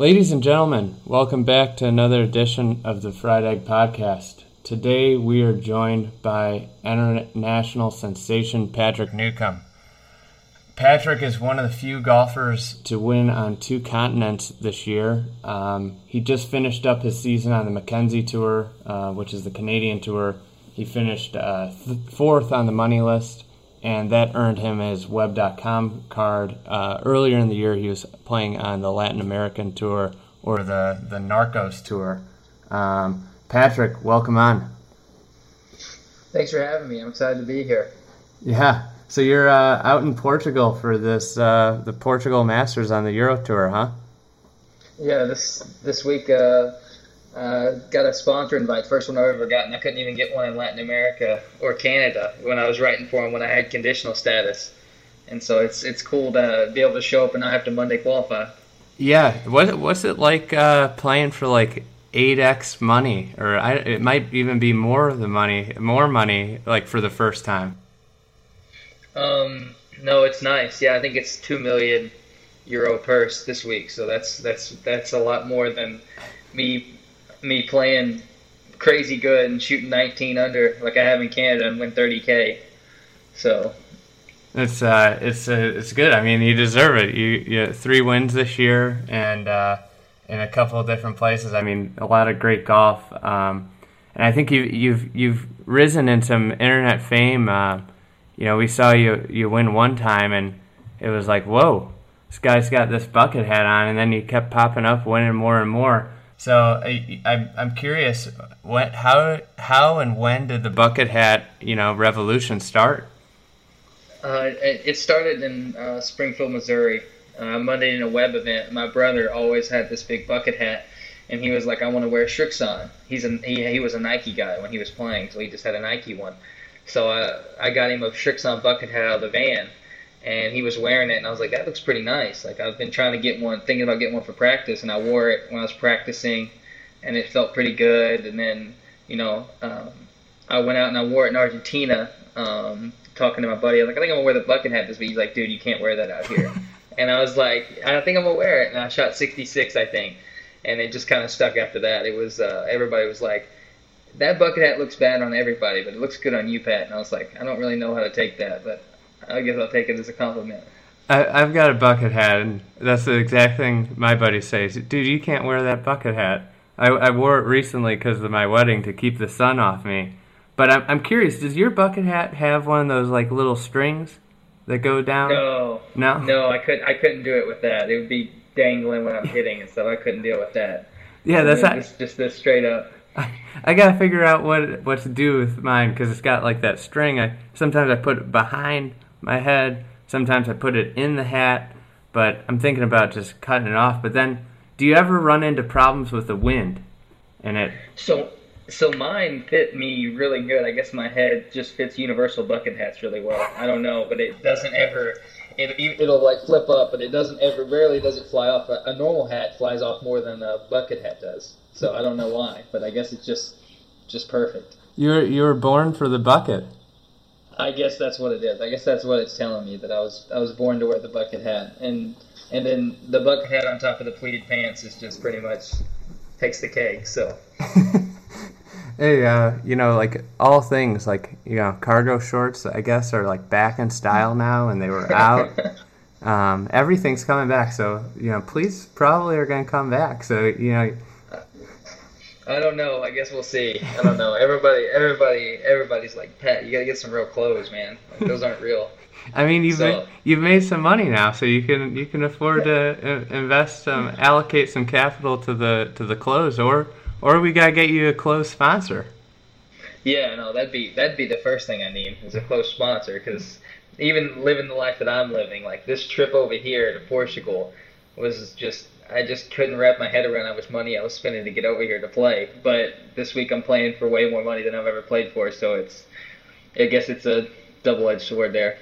Ladies and gentlemen, welcome back to another edition of the Fried Egg Podcast. Today we are joined by international sensation Patrick Newcomb. Patrick is one of the few golfers to win on two continents this year. Um, he just finished up his season on the Mackenzie Tour, uh, which is the Canadian Tour. He finished uh, th- fourth on the money list and that earned him his web.com card. Uh, earlier in the year, he was playing on the Latin American tour or the, the Narcos tour. Um, Patrick, welcome on. Thanks for having me. I'm excited to be here. Yeah. So you're uh, out in Portugal for this uh, the Portugal Masters on the Euro Tour, huh? Yeah, this this week uh, uh, got a sponsor invite, first one I've ever gotten. I couldn't even get one in Latin America or Canada when I was writing for them when I had conditional status. And so it's it's cool to be able to show up and not have to Monday qualify. Yeah, what what's it like uh, playing for like eight x money, or I, it might even be more the money, more money, like for the first time. Um, no, it's nice. Yeah, I think it's two million euro purse this week, so that's that's that's a lot more than me me playing crazy good and shooting 19 under like I have in Canada and win 30k. So it's uh, it's uh, it's good. I mean, you deserve it. You you three wins this year and uh, in a couple of different places. I mean, a lot of great golf. Um, and I think you you've you've risen in some internet fame. Uh, you know, we saw you you win one time and it was like, whoa, this guy's got this bucket hat on, and then you kept popping up, winning more and more. So I, I I'm curious, what how how and when did the bucket hat you know revolution start? Uh, it started in uh, Springfield, Missouri. Uh, Monday in a web event. My brother always had this big bucket hat, and he was like, "I want to wear Srixon." He's a he, he was a Nike guy when he was playing, so he just had a Nike one. So I I got him a Srixon bucket hat out of the van, and he was wearing it, and I was like, that looks pretty nice. Like I've been trying to get one, thinking about getting one for practice, and I wore it when I was practicing, and it felt pretty good. And then, you know, um, I went out and I wore it in Argentina, um, talking to my buddy. I was like, I think I'm gonna wear the bucket hat this week. He's like, dude, you can't wear that out here. and I was like, I don't think I'm gonna wear it, and I shot 66, I think, and it just kind of stuck after that. It was uh, everybody was like. That bucket hat looks bad on everybody, but it looks good on you, Pat. And I was like, I don't really know how to take that, but I guess I'll take it as a compliment. I, have got a bucket hat, and that's the exact thing my buddy says. Dude, you can't wear that bucket hat. I, I wore it recently because of my wedding to keep the sun off me. But I'm, I'm curious, does your bucket hat have one of those like little strings that go down? No, no, no. I could I couldn't do it with that. It would be dangling when I'm hitting and stuff. I couldn't deal with that. Yeah, that's not, just just this straight up. I, I gotta figure out what what to do with mine because it's got like that string. I sometimes I put it behind my head. Sometimes I put it in the hat, but I'm thinking about just cutting it off. But then, do you ever run into problems with the wind? And it so so mine fit me really good. I guess my head just fits universal bucket hats really well. I don't know, but it doesn't ever. It, it'll like flip up, but it doesn't ever. Rarely does it fly off. A, a normal hat flies off more than a bucket hat does. So I don't know why, but I guess it's just just perfect. You're you were born for the bucket. I guess that's what it is. I guess that's what it's telling me that I was I was born to wear the bucket hat, and and then the bucket hat on top of the pleated pants is just pretty much takes the cake. So. hey, uh, you know, like all things, like you know, cargo shorts, I guess, are like back in style now, and they were out. um, everything's coming back, so you know, please probably are going to come back. So you know I don't know. I guess we'll see. I don't know. Everybody, everybody, everybody's like, Pat, you gotta get some real clothes, man. Like, those aren't real. I mean, you've so, made, you've made some money now, so you can you can afford to uh, invest some, allocate some capital to the to the clothes, or or we gotta get you a clothes sponsor. Yeah, no, that'd be that'd be the first thing I need is a close sponsor because even living the life that I'm living, like this trip over here to Portugal was just I just couldn't wrap my head around how much money I was spending to get over here to play. But this week I'm playing for way more money than I've ever played for, so it's I guess it's a double-edged sword there.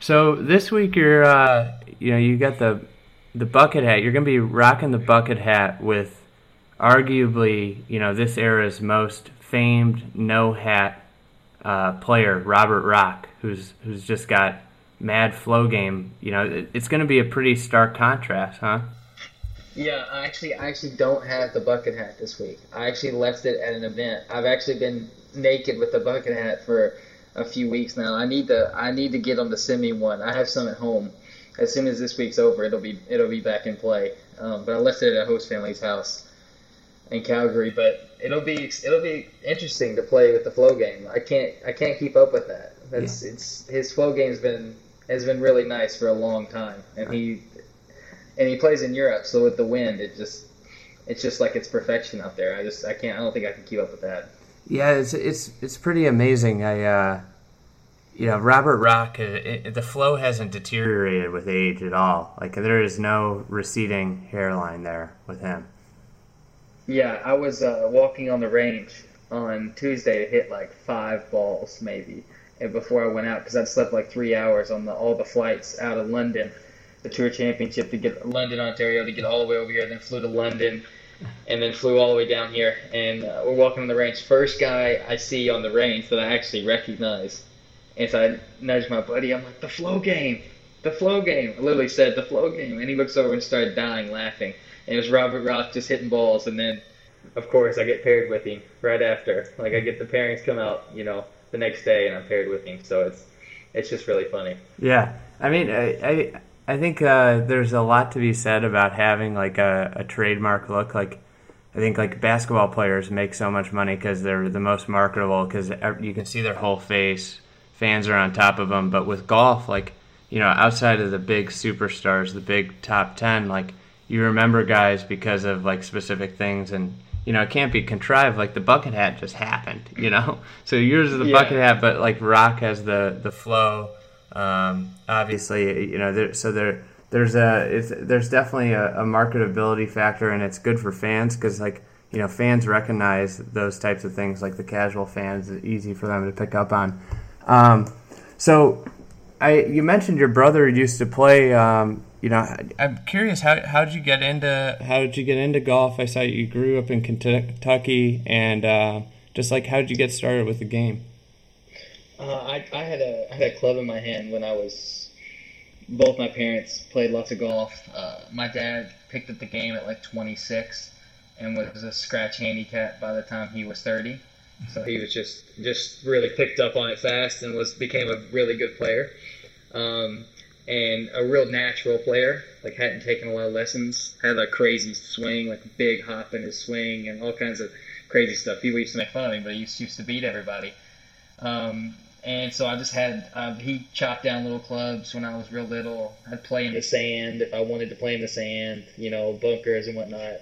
So this week you're uh, you know you got the the bucket hat. You're gonna be rocking the bucket hat with arguably you know this era's most famed no hat uh, player Robert Rock, who's who's just got mad flow game. You know it, it's gonna be a pretty stark contrast, huh? Yeah, I actually I actually don't have the bucket hat this week. I actually left it at an event. I've actually been naked with the bucket hat for a few weeks now. I need to I need to get them to send me one. I have some at home. As soon as this week's over, it'll be it'll be back in play. Um, but I left it at a host family's house in Calgary. But it'll be it'll be interesting to play with the flow game. I can't I can't keep up with that. That's yeah. it's his flow game's been has been really nice for a long time, and he and he plays in Europe, so with the wind, it just it's just like it's perfection out there. I just I can't I don't think I can keep up with that. Yeah, it's it's it's pretty amazing. I uh, you know Robert Rock, it, it, the flow hasn't deteriorated with age at all. Like there is no receding hairline there with him. Yeah, I was uh, walking on the range on Tuesday to hit like five balls maybe, and before I went out because I'd slept like three hours on the, all the flights out of London the Tour Championship to get London, Ontario, to get all the way over here. Then flew to London, and then flew all the way down here. And uh, we're walking on the range. First guy I see on the range that I actually recognize. And so I nudged my buddy. I'm like, the flow game, the flow game. I literally said the flow game, and he looks over and started dying laughing. And it was Robert Rock just hitting balls, and then, of course, I get paired with him right after. Like I get the pairings come out, you know, the next day, and I'm paired with him. So it's it's just really funny. Yeah, I mean, I, I I think uh, there's a lot to be said about having like a, a trademark look. Like, I think like basketball players make so much money because they're the most marketable because you can see their whole face. Fans are on top of them. But with golf, like you know, outside of the big superstars, the big top ten, like you remember guys because of like specific things and you know, it can't be contrived. Like the bucket hat just happened, you know. So yours is the yeah. bucket hat, but like Rock has the the flow um, obviously, you know, there, so there there's a there's definitely a, a, marketability factor, and it's good for fans because like you know fans recognize those types of things. Like the casual fans, it's easy for them to pick up on. Um, so, I you mentioned your brother used to play. Um, you know, I'm curious how how did you get into how did you get into golf? I saw you grew up in Kentucky, and uh, just like how did you get started with the game? Uh, I, I had a I had a club in my hand when I was. Both my parents played lots of golf. Uh, my dad picked up the game at like 26, and was a scratch handicap by the time he was 30. So he was just just really picked up on it fast and was became a really good player, um, and a real natural player. Like hadn't taken a lot of lessons. Had a crazy swing, like big hop in his swing, and all kinds of crazy stuff. People used to make fun of him, but he used, used to beat everybody. Um, and so I just had uh, he chopped down little clubs when I was real little. I'd play in the sand if I wanted to play in the sand, you know, bunkers and whatnot.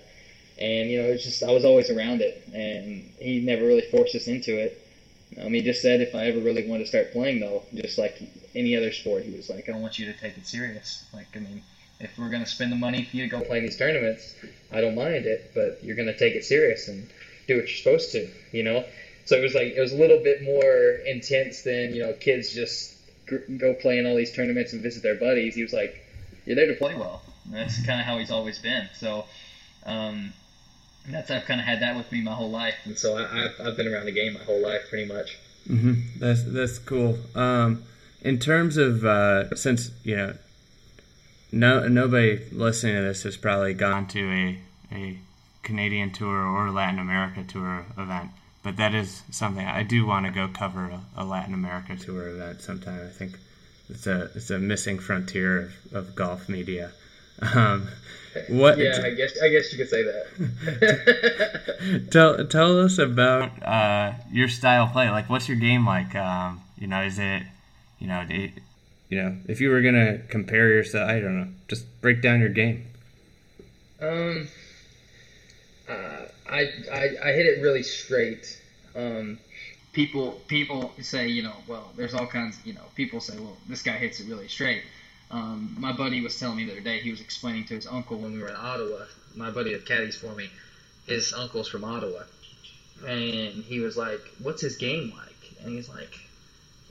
And you know, it's just I was always around it, and he never really forced us into it. Um, he just said if I ever really wanted to start playing, though, just like any other sport, he was like, I don't want you to take it serious. Like, I mean, if we're gonna spend the money for you to go play these tournaments, I don't mind it, but you're gonna take it serious and do what you're supposed to, you know. So it was like it was a little bit more intense than you know kids just go play in all these tournaments and visit their buddies. He was like, "You're there to play well." And that's kind of how he's always been. So um, that's I've kind of had that with me my whole life, and so I, have I've been around the game my whole life pretty much. Mm-hmm. That's that's cool. Um, in terms of uh, since you know no nobody listening to this has probably gone to a a Canadian tour or Latin America tour event but that is something I do want to go cover a, a, Latin America tour event sometime. I think it's a it's a missing frontier of, of golf media. Um, what? Yeah, I guess I guess you could say that. tell tell us about uh, your style play. Like, what's your game like? Um, you know, is it you know it, you know if you were gonna compare yourself, I don't know, just break down your game. Um. Uh, I, I, I hit it really straight. Um, people people say you know well there's all kinds you know people say well this guy hits it really straight. Um, my buddy was telling me the other day he was explaining to his uncle when we were in Ottawa. My buddy had caddies for me. His uncle's from Ottawa, and he was like, "What's his game like?" And he's like,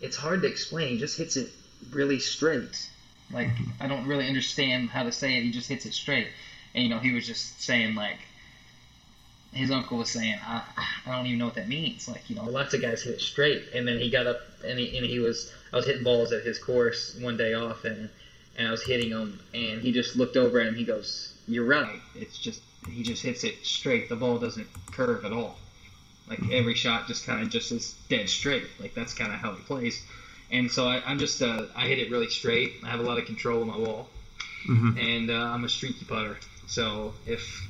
"It's hard to explain. He just hits it really straight. Like I don't really understand how to say it. He just hits it straight." And you know, he was just saying like his uncle was saying, I, I don't even know what that means. Like, you know, lots of guys hit it straight. And then he got up and he, and he was, I was hitting balls at his course one day off and, and I was hitting them and he just looked over at him. He goes, You're right. It's just, he just hits it straight. The ball doesn't curve at all. Like every shot just kind of just is dead straight. Like that's kind of how he plays. And so I, I'm just, uh, I hit it really straight. I have a lot of control of my ball. Mm-hmm. And uh, I'm a streaky putter. So if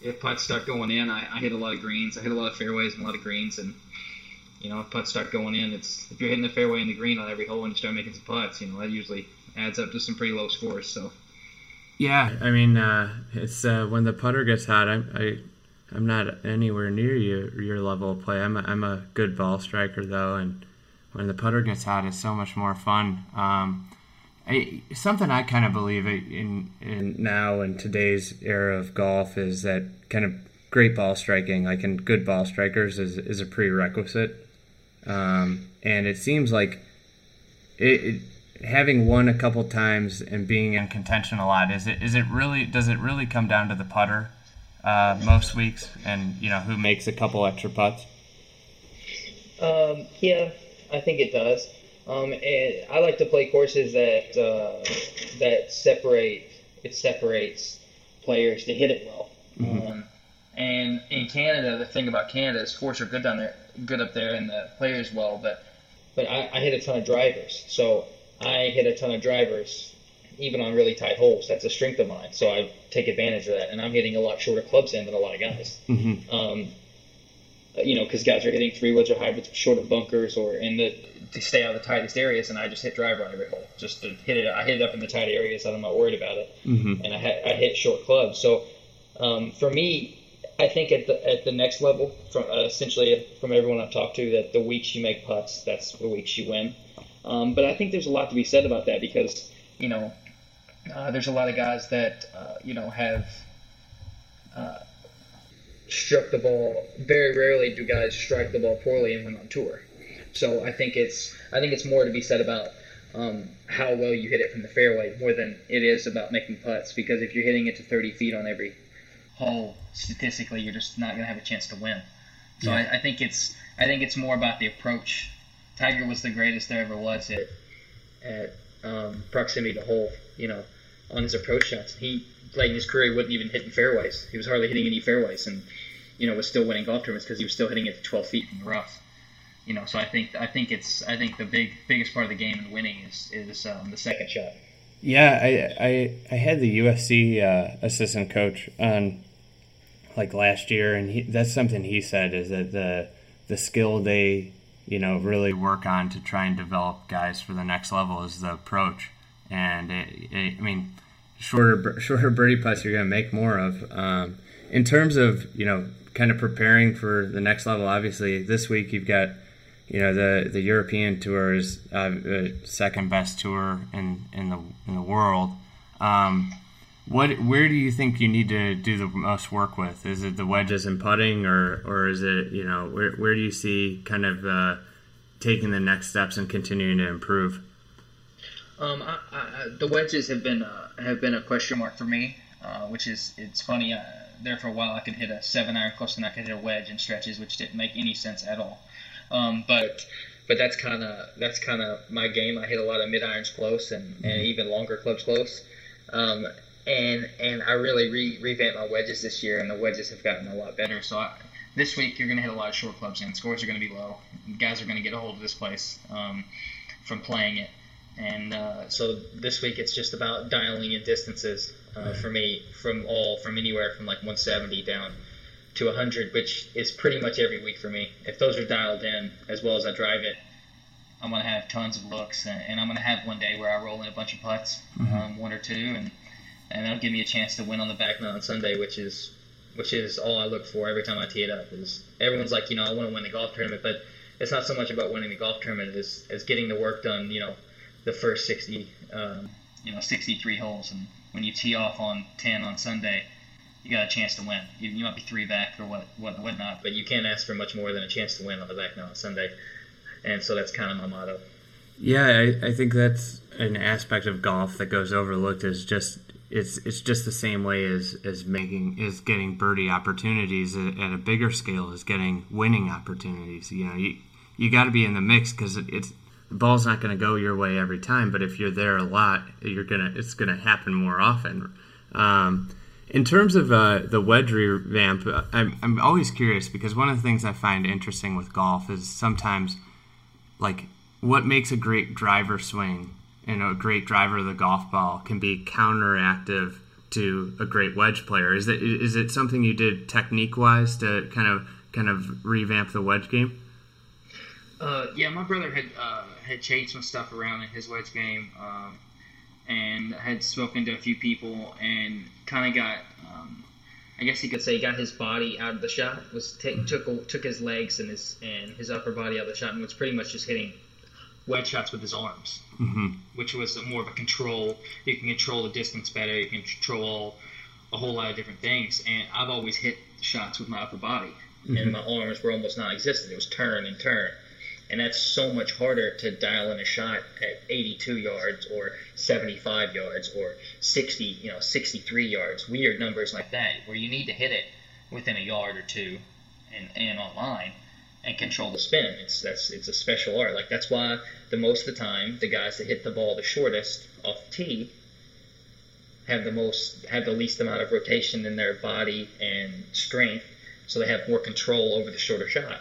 if putts start going in, I, I hit a lot of greens. I hit a lot of fairways and a lot of greens, and you know, if putts start going in, it's if you're hitting the fairway and the green on every hole and you start making some putts, you know, that usually adds up to some pretty low scores. So Yeah, I mean, uh, it's uh, when the putter gets hot. I'm I, I'm not anywhere near your your level of play. I'm a, I'm a good ball striker though, and when the putter gets hot, it's so much more fun. Um, I, something I kind of believe in in now in today's era of golf is that kind of great ball striking, like in good ball strikers, is is a prerequisite. Um, and it seems like it, it having won a couple times and being in contention a lot is it is it really does it really come down to the putter uh, most weeks and you know who makes a couple extra putts Um, yeah, I think it does. Um, and I like to play courses that uh, that separate it separates players to hit it well. Um, and in Canada, the thing about Canada is courses are good down there, good up there, and the players well. But but I, I hit a ton of drivers, so I hit a ton of drivers, even on really tight holes. That's a strength of mine, so I take advantage of that. And I'm hitting a lot shorter clubs in than a lot of guys. mm-hmm. Um, you know, because guys are hitting three woods or hybrids short of bunkers or in the to stay out of the tightest areas, and I just hit driver on every hole, just to hit it. I hit it up in the tight areas, and I'm not worried about it. Mm-hmm. And I, ha- I hit short clubs. So um, for me, I think at the at the next level, from uh, essentially from everyone I've talked to, that the weeks you make putts, that's the weeks you win. Um, but I think there's a lot to be said about that because you know uh, there's a lot of guys that uh, you know have uh, struck the ball. Very rarely do guys strike the ball poorly and win on tour. So I think it's I think it's more to be said about um, how well you hit it from the fairway more than it is about making putts. Because if you're hitting it to 30 feet on every hole, statistically, you're just not going to have a chance to win. So Yeah. I, I think it's I think it's more about the approach. Tiger was the greatest there ever was at at um, proximity to hole. You know, on his approach shots, he late in his career he wasn't even hitting fairways. He was hardly hitting any fairways, and you know was still winning golf tournaments because he was still hitting it to 12 feet from the rough. You know, so I think I think it's I think the big biggest part of the game in winning is is um, the second shot. Yeah, I, I I had the USC uh, assistant coach on like last year, and he, that's something he said is that the the skill they you know really work on to try and develop guys for the next level is the approach, and it, it, I mean shorter shorter birdie putts you're going to make more of. Um, in terms of you know kind of preparing for the next level, obviously this week you've got you know the the European tour is uh, uh, second best tour in in the in the world. Um, what where do you think you need to do the most work with? Is it the wedges and putting, or or is it you know where where do you see kind of uh, taking the next steps and continuing to improve? Um, I, I, the wedges have been uh, have been a question mark for me, uh, which is it's funny. Uh, there for a while, I could hit a seven iron close, and I could hit a wedge in stretches, which didn't make any sense at all. Um, but but that's kind of that's kind of my game. I hit a lot of mid irons close, and, and even longer clubs close. Um, and and I really re- revamped my wedges this year, and the wedges have gotten a lot better. So I, this week you're going to hit a lot of short clubs in. Scores are going to be low. Guys are going to get a hold of this place um, from playing it. And uh, so this week it's just about dialing in distances uh, for me from all from anywhere from like 170 down to 100, which is pretty much every week for me. If those are dialed in as well as I drive it, I'm gonna have tons of looks, and, I'm gonna have one day where I roll in a bunch of putts, um, one or two, and and that'll give me a chance to win on the back nine on Sunday, which is which is all I look for every time I tee it up. Is everyone's like, you know, I want to win the golf tournament, but it's not so much about winning the golf tournament as, as getting the work done. You know, the first 60, um, you know, 63 holes, and when you tee off on 10 on Sunday, you got a chance to win. You, you might be three back or what, what whatnot, but you can't ask for much more than a chance to win on the back nine on Sunday. And so that's kind of my motto. Yeah, I, I think that's an aspect of golf that goes overlooked. Is just it's it's just the same way as as making is getting birdie opportunities at, at a bigger scale is getting winning opportunities. You know, you you got to be in the mix because it, it's the ball's not going to go your way every time, but if you're there a lot, you're gonna it's gonna happen more often. Um, in terms of uh, the wedge revamp, I'm, I'm always curious because one of the things I find interesting with golf is sometimes like what makes a great driver swing and a great driver of the golf ball can be counteractive to a great wedge player. Is it is it something you did technique wise to kind of kind of revamp the wedge game? Uh, yeah, my brother had uh, had changed some stuff around in his wedge game, um, and had spoken to a few people, and kind of got, um, I guess you could say, he got his body out of the shot. Was take, took took his legs and his and his upper body out of the shot, and was pretty much just hitting wedge shots with his arms, mm-hmm. which was more of a control. You can control the distance better. You can control a whole lot of different things. And I've always hit shots with my upper body, mm-hmm. and my arms were almost non-existent. It was turn and turn and that's so much harder to dial in a shot at 82 yards or 75 yards or 60 you know 63 yards. Weird numbers like that where you need to hit it within a yard or two and, and on line and control the spin. It's that's it's a special art. Like that's why the most of the time the guys that hit the ball the shortest off tee have the most have the least amount of rotation in their body and strength so they have more control over the shorter shot.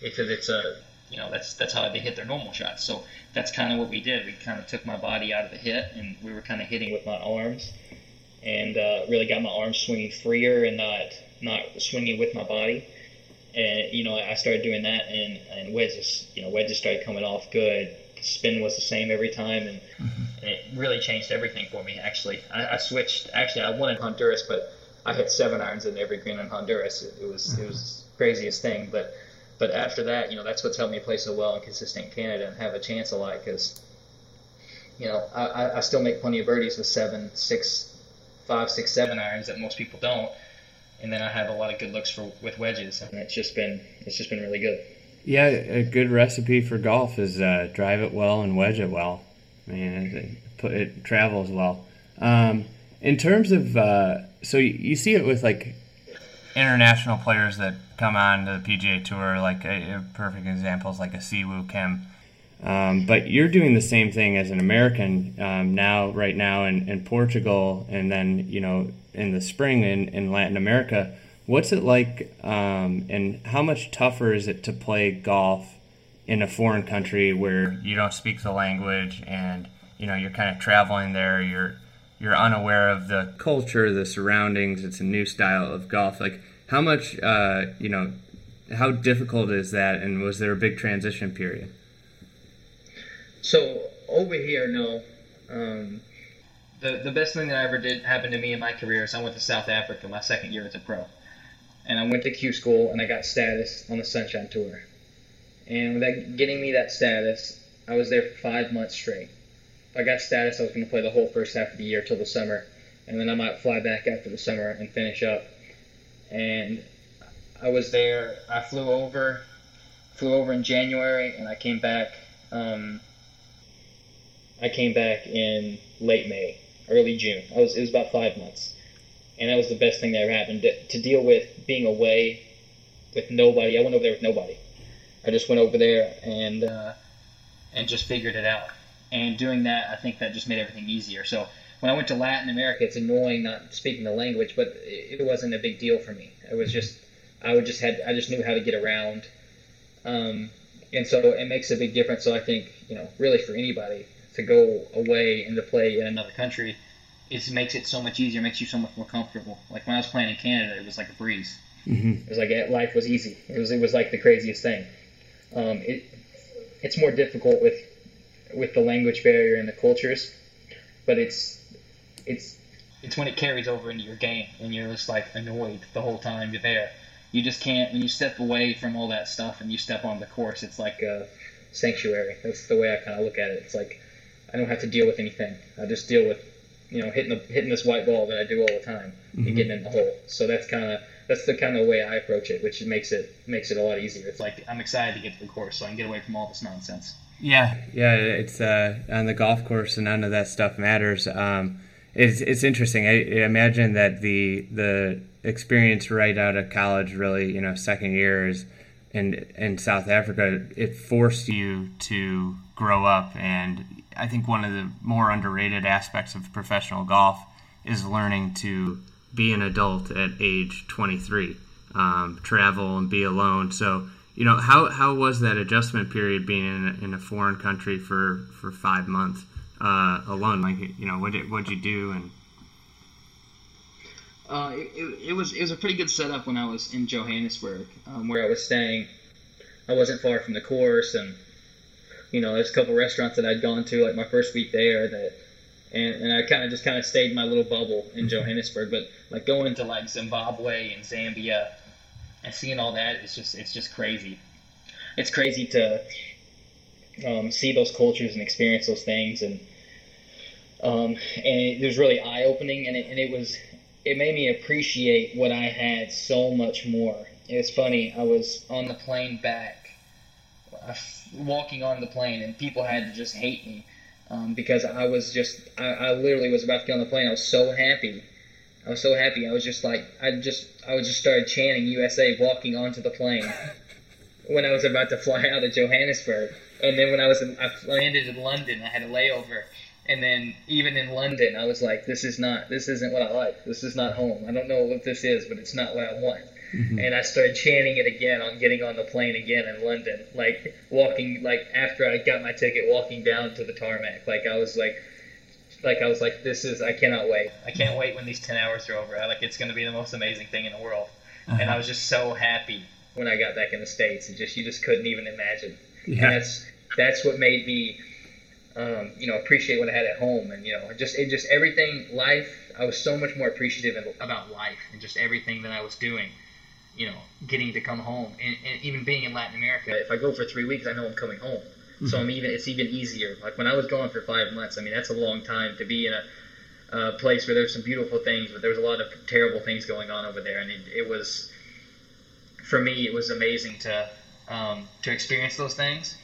If it's a you know that's that's how they hit their normal shots. So that's kind of what we did. We kind of took my body out of the hit, and we were kind of hitting with my arms, and uh, really got my arms swinging freer and not not swinging with my body. And you know, I started doing that, and and wedges, you know, wedges started coming off good. spin was the same every time, and, mm-hmm. and it really changed everything for me. Actually, I, I, switched. Actually, I won in Honduras, but I hit seven irons in every green in Honduras. It, it was it was craziest thing, but but after that, you know, that's what's helped me play so well and consistent in Canada and have a chance a lot because, you know, I, I still make plenty of birdies with seven, six, five, six, seven irons that most people don't, and then I have a lot of good looks for with wedges, and it's just been it's just been really good. Yeah, a good recipe for golf is uh, drive it well and wedge it well. I mean, it, it, it travels well. Um, in terms of, uh, so you, you see it with like international players that come on to the PGA Tour, like a, a perfect example is like a Si Woo Kim. Um, but you're doing the same thing as an American um, now, right now in, in Portugal, and then you know in the spring in, in Latin America. What's it like, um, and how much tougher is it to play golf in a foreign country where you don't speak the language and you know you're kind of traveling there, you're you're unaware of the culture, the surroundings. It's a new style of golf. Like how much, uh, you know, how difficult is that, and was there a big transition period? So over here, no. Um, the the best thing that ever did happen to me in my career is I went to South Africa my second year as a pro, and I went to Q school and I got status on the Sunshine Tour, and with that getting me that status, I was there for five months straight. I got status, I was going to play the whole first half of the year till the summer, and then I might fly back after the summer and finish up. And I was there. I flew over, flew over in January, and I came back. Um, I came back in late May, early June. I was it was about five months, and that was the best thing that ever happened. To, to deal with being away with nobody, I went over there with nobody. I just went over there and uh, and just figured it out and doing that, I think that just made everything easier. So when I went to Latin America, it's annoying not speaking the language, but it wasn't a big deal for me. It was just I would just had I just knew how to get around, um, and so it makes a big difference. So I think you know really for anybody to go away and to play in another country, it makes it so much easier, makes you so much more comfortable. Like when I was playing in Canada, it was like a breeze. Mm-hmm. It was like life was easy. It was it was like the craziest thing. Um, it it's more difficult with with the language barrier and the cultures, but it's it's it's when it carries over into your game and you're just like annoyed the whole time you're there. you just can't when you step away from all that stuff and you step on the course. It's like a sanctuary. That's the way I kind of look at it. It's like I don't have to deal with anything. I just deal with you know hitting the hitting this white ball that I do all the time Mhm. and getting in the hole. So that's kind of that's the kind of way I approach it, which makes it makes it a lot easier. It's like I'm excited to get to the course so I can get away from all this nonsense. Yeah, yeah, it's uh, on the golf course, and none of that stuff matters. Um, it's it's interesting. I, I imagine that the the experience right out of college, really, you know, second year is in in South Africa. It forced you to grow up, and I think one of the more underrated aspects of professional golf is learning to be an adult at age 23, um, travel and be alone. So you know how how was that adjustment period being in a, in a foreign country for for five months uh, alone? Like you know what did what'd you do and Uh, it, it, it was it was a pretty good setup when I was in Johannesburg, um, where I was staying. I wasn't far from the course, and you know, there's a couple restaurants that I'd gone to like my first week there that, and, and I kind of just kind of stayed in my little bubble in Johannesburg. But like going to like Zimbabwe and Zambia, and seeing all that, it's just it's just crazy. It's crazy to um, see those cultures and experience those things, and um, and it was really eye opening, and it, and it was it made me appreciate what I had so much more. It's funny. I was on the plane back, uh, walking on the plane, and people had to just hate me um, because I was just I, I literally was about to get on the plane. I was so happy. I was so happy. I was just like I just I was just started chanting USA walking onto the plane when I was about to fly out of Johannesburg. And then when I was in, I landed in London, I had a layover. And then even in London, I was like, this is not, this isn't what I like. This is not home. I don't know what this is, but it's not what I want. Mm-hmm. And I started chanting it again on getting on the plane again in London, like walking, like after I got my ticket, walking down to the tarmac. Like I was like, like I was like, this is, I cannot wait. I can't wait when these 10 hours are over. I, like it's going to be the most amazing thing in the world. And I was just so happy when I got back in the States. It just, you just couldn't even imagine. yeah And that's that's what made me, um, you know, appreciate what I had at home, and you know, just it just everything life. I was so much more appreciative about life and just everything that I was doing. You know, getting to come home, and, and even being in Latin America. If I go for three weeks, I know I'm coming home. So I'm even it's even easier. Like when I was gone for five months, I mean that's a long time to be in a, place where there's some beautiful things, but there was a lot of terrible things going on over there, and it, it was for me it was amazing to um, to experience those things.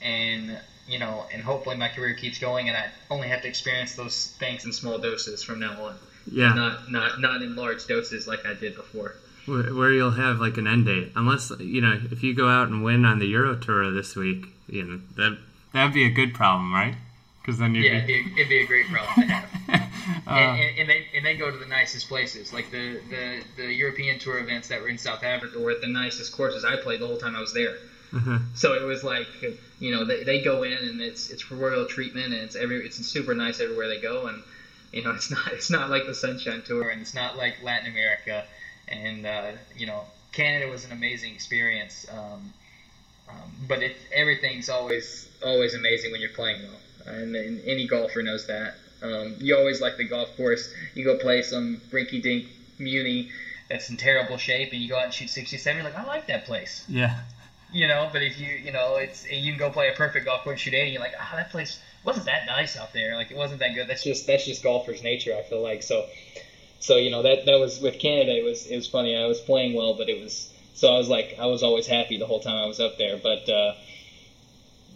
And you know and hopefully my career keeps going and i only have to experience those things in small doses from now on. Yeah. Not not not in large doses like i did before where, where you'll have like an end date. Unless you know if you go out and win on the Euro Tour this week you know that that'd be a good problem right? Because then you'd yeah it'd be, be, it'd be a great problem to have. Uh, and, and, and they and they go to the nicest places. Like the, the the european tour events that were in south africa were at the nicest courses i played the whole time i was there. Uh-huh. So it was like, you know, they, they go in and it's it's royal treatment and it's every it's super nice everywhere they go and you know it's not it's not like the Sunshine Tour and it's not like Latin America and uh, you know Canada was an amazing experience. Um, um, but it, everything's always always amazing when you're playing well, and, and any golfer knows that. Um, you always like the golf course. You go play some rinky-dink muni that's in terrible shape, and you go out and shoot 67. You're like, I like that place yeah you know. But if you, you know, it's you can go play a perfect golf course, shoot 80, you're like, ah, that place wasn't that nice out there. Like it wasn't that good. That's just that's just golfer's nature. I feel like so. So you know that that was with Canada. It was it was funny. I was playing well, but it was so I was like I was always happy the whole time I was up there. But uh,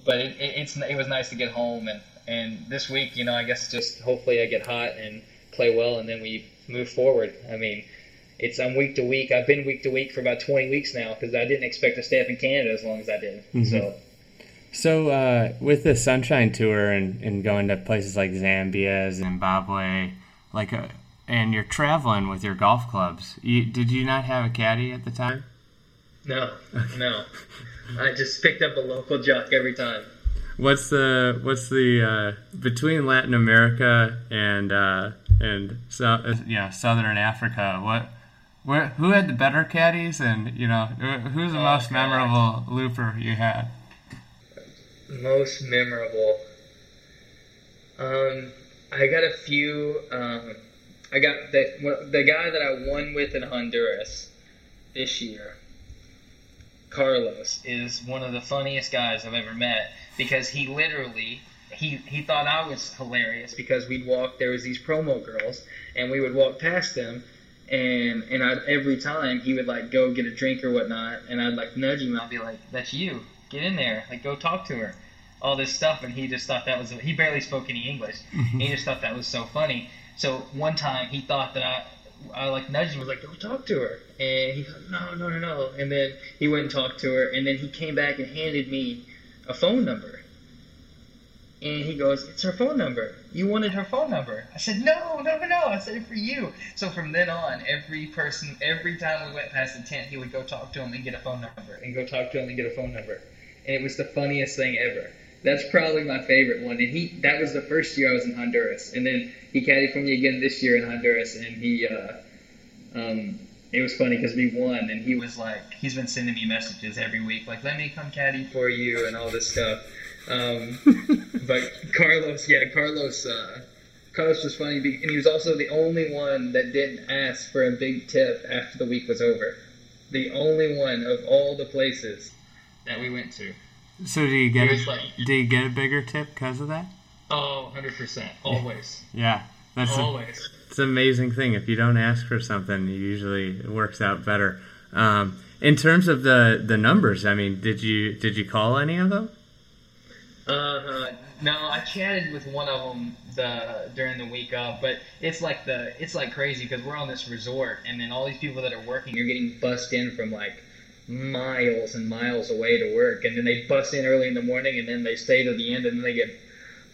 but it, it, it's it was nice to get home and and this week, you know, I guess just hopefully I get hot and play well, and then we move forward. I mean it's I'm week to week. I've been week to week for about 20 weeks now because I didn't expect to stay up in Canada as long as I did. Mhm. So So uh, with the Sunshine Tour and, and going to places like Zambia, Zimbabwe, like, uh, and you're traveling with your golf clubs. You, did you not have a caddy at the time? no, no, I just picked up a local jock every time. What's the what's the uh, between Latin America and uh, and so, uh, yeah Southern Africa? What where who had the better caddies and you know who's the Oh, most God. memorable looper you had? Most memorable. Um, I got a few. Um, I got the the guy that I won with in Honduras. this year, Carlos is one of the funniest guys I've ever met because he literally he he thought I was hilarious because we'd walk there was these promo girls and we would walk past them and and I every time he would like go get a drink or whatnot and I'd like nudge him. I'd be like that's you. Get in there. Like go talk to her. All this stuff and he just thought that was he barely spoke any English. Mm-hmm. He just thought that was so funny so one time he thought that I I like nudged him was like go talk to her and he goes no no no no and then he went and talked to her and then he came back and handed me a phone number and he goes, It's her phone number. You wanted her phone number. I said, No, no, no, no. I said it for you. So from then on, every person, every time we went past the tent, he would go talk to him and get a phone number, and go talk to him and get a phone number. And it was the funniest thing ever. That's probably my favorite one. And he, that was the first year I was in Honduras. And then he caddied for me again this year in Honduras. And he, uh, um, it was funny because we won. And he was like, he's been sending me messages every week, like, let me come caddy for you and all this stuff. Um, but Carlos, yeah, Carlos, uh, Carlos was funny, and he was also the only one that didn't ask for a big tip after the week was over. The only one of all the places that we went to. So do you get It a, do you get a bigger tip because of that? Oh, 100%. Always. Yeah, that's a, Always. it's an amazing thing. If you don't ask for something, it usually works out better. Um, in terms of the the numbers, I mean, did you did you call any of them? Uh, no, I chatted with one of them the during the week of, but it's like the it's like crazy because we're on this resort, and then all these people that are working you're getting bussed in from like miles and miles away to work, and then they bust in early in the morning, and then they stay to the end, and then they get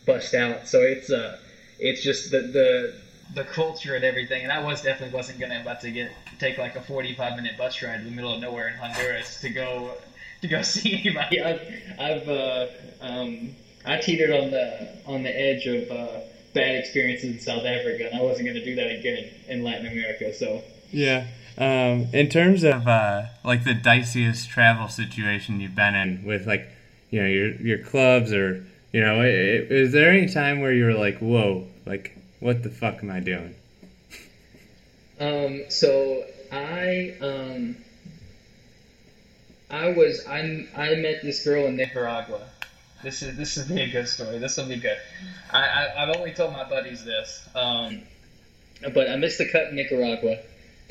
bust out. So it's uh, it's just the the the culture and everything, and I was definitely wasn't gonna about to get take like a forty five minute bus ride to the middle of nowhere in Honduras to go to go see anybody. I've, I've uh, um, I teetered on the on the edge of uh, bad experiences in South Africa, and I wasn't to do that again in, in Latin America. So Yeah. Um, in terms of uh, like the diciest travel situation you've been in with like you know your your clubs or you know i- i- is there any time where you were like whoa like what the fuck am I doing? Um, so I um, I was I I met this girl in Nicaragua. This is this is be a good story. This will be good. I, I I've only told my buddies this. Um, but I missed the cut in Nicaragua,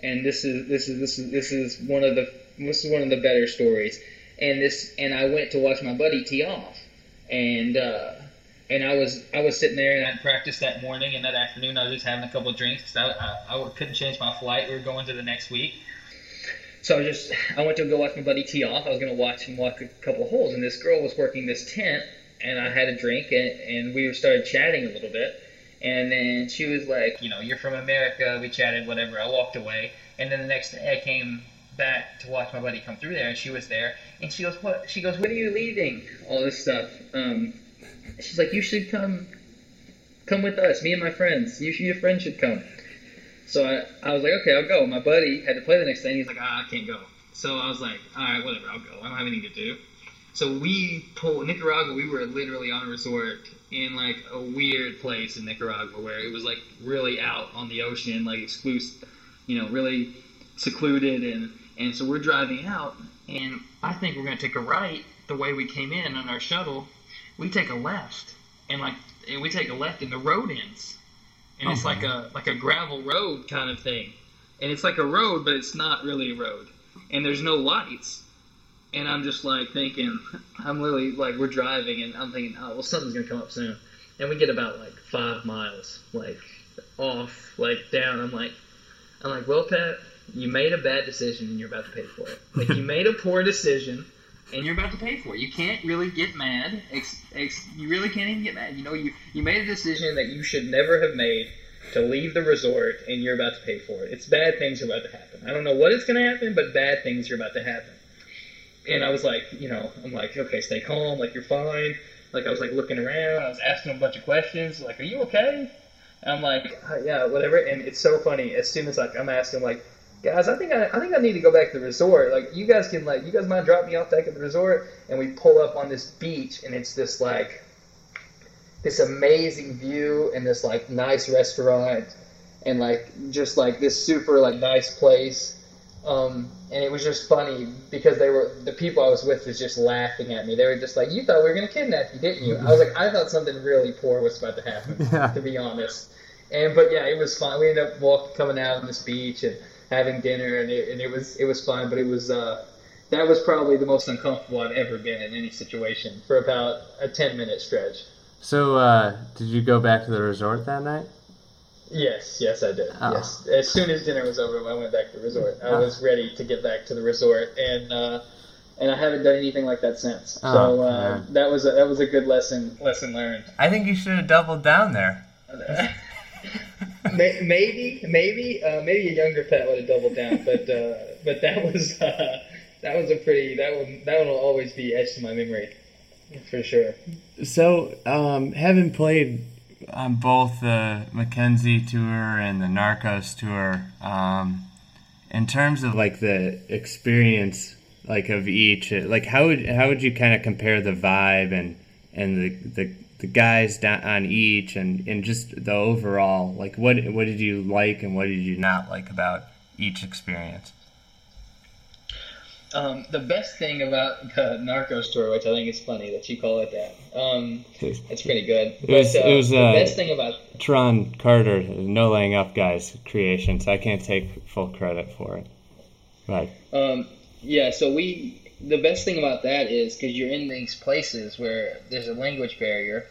and this is this is this is this is one of the this is one of the better stories. And this and I went to watch my buddy tee off, and uh, and I was I was sitting there and I practiced that morning and that afternoon I was just having a couple of drinks 'cause I, I, I couldn't change my flight. We were going to the next week. So I just I went to go watch my buddy tee off. I was gonna watch him walk a couple of holes, and this girl was working this tent, and I had a drink, and, and we started chatting a little bit, and then she was like, you know, you're from America. We chatted, whatever. I walked away, and then the next day I came back to watch my buddy come through there, and she was there, and she goes, what? She goes, when are you leaving? All this stuff. Um, she's like, you should come, come with us. Me and my friends. You, should, your friends should come. So I, I was like, okay, I'll go. My buddy had to play the next day, and he's like, ah, I can't go. So I was like, all right, whatever, I'll go. I don't have anything to do. So we pulled Nicaragua. We were literally on a resort in like a weird place in Nicaragua where it was like really out on the ocean, like exclusive, you know, really secluded. And and so we're driving out, and I think we're gonna take a right the way we came in on our shuttle. We take a left, and like and we take a left, and the road ends and it's like a like a gravel road kind of thing, and it's like a road, but it's not really a road, and there's no lights, and I'm just like thinking, I'm literally like we're driving, and I'm thinking, oh well, something's gonna come up soon, and we get about like five miles like off, like down. I'm like, I'm like, well, Pat, you made a bad decision, and you're about to pay for it. Like you made a poor decision. And you're about to pay for it. You can't really get mad. Ex, ex, you really can't even get mad. You know, you, you made a decision that you should never have made to leave the resort, and you're about to pay for it. It's bad things are about to happen. I don't know what is going to happen, but bad things are about to happen. And I was like, you know, I'm like, okay, stay calm. Like you're fine. Like I was like looking around. I was asking him a bunch of questions. Like, are you okay? And I'm like, "Uh, yeah, whatever. And it's so funny. As soon as like I'm asking, like, guys, I think I, I think I need to go back to the resort. Like, you guys can like, you guys mind drop me off back at the resort? And we pull up on this beach, and it's this like, this amazing view and this like nice restaurant, and like just like this super like nice place. Um, and it was just funny because they were the people I was with was just laughing at me. They were just like, "You thought we were gonna kidnap you, didn't you?" I was like, "I thought something really poor was about to happen." Yeah. To be honest, and but yeah, it was fun. We ended up walking, coming out on this beach and having dinner, and it, and it was it was fun. But it was uh, that was probably the most uncomfortable I've ever been in any situation for about a ten minute stretch. So, uh, did you go back to the resort that night? Yes, yes, I did. Oh. Yes, as soon as dinner was over, I went back to the resort. I Oh. was ready to get back to the resort, and uh, and I haven't done anything like that since. Oh, so uh, man. that was a, that was a good lesson lesson learned. I think you should have doubled down there. Maybe, maybe, uh, maybe a younger pet would have doubled down, but uh, but that was uh, that was a pretty that one that one will always be etched in my memory for sure. So, um, having played on both the Mackenzie tour and the Narcos tour, um, in terms of like the experience, like of each, like how would how would you kind of compare the vibe and and the the, the guys on each and and just the overall, like what what did you like and what did you not like about each experience? Um, the best thing about the narcos tour, which I think is funny that you call it that, um, it's pretty good. It was- but, uh, it was, the uh, best thing about Tron Carter, no laying up guys creation, so I can't take full credit for it. Right. Um, yeah, so we the best thing about that is because you're in these places where there's a language barrier,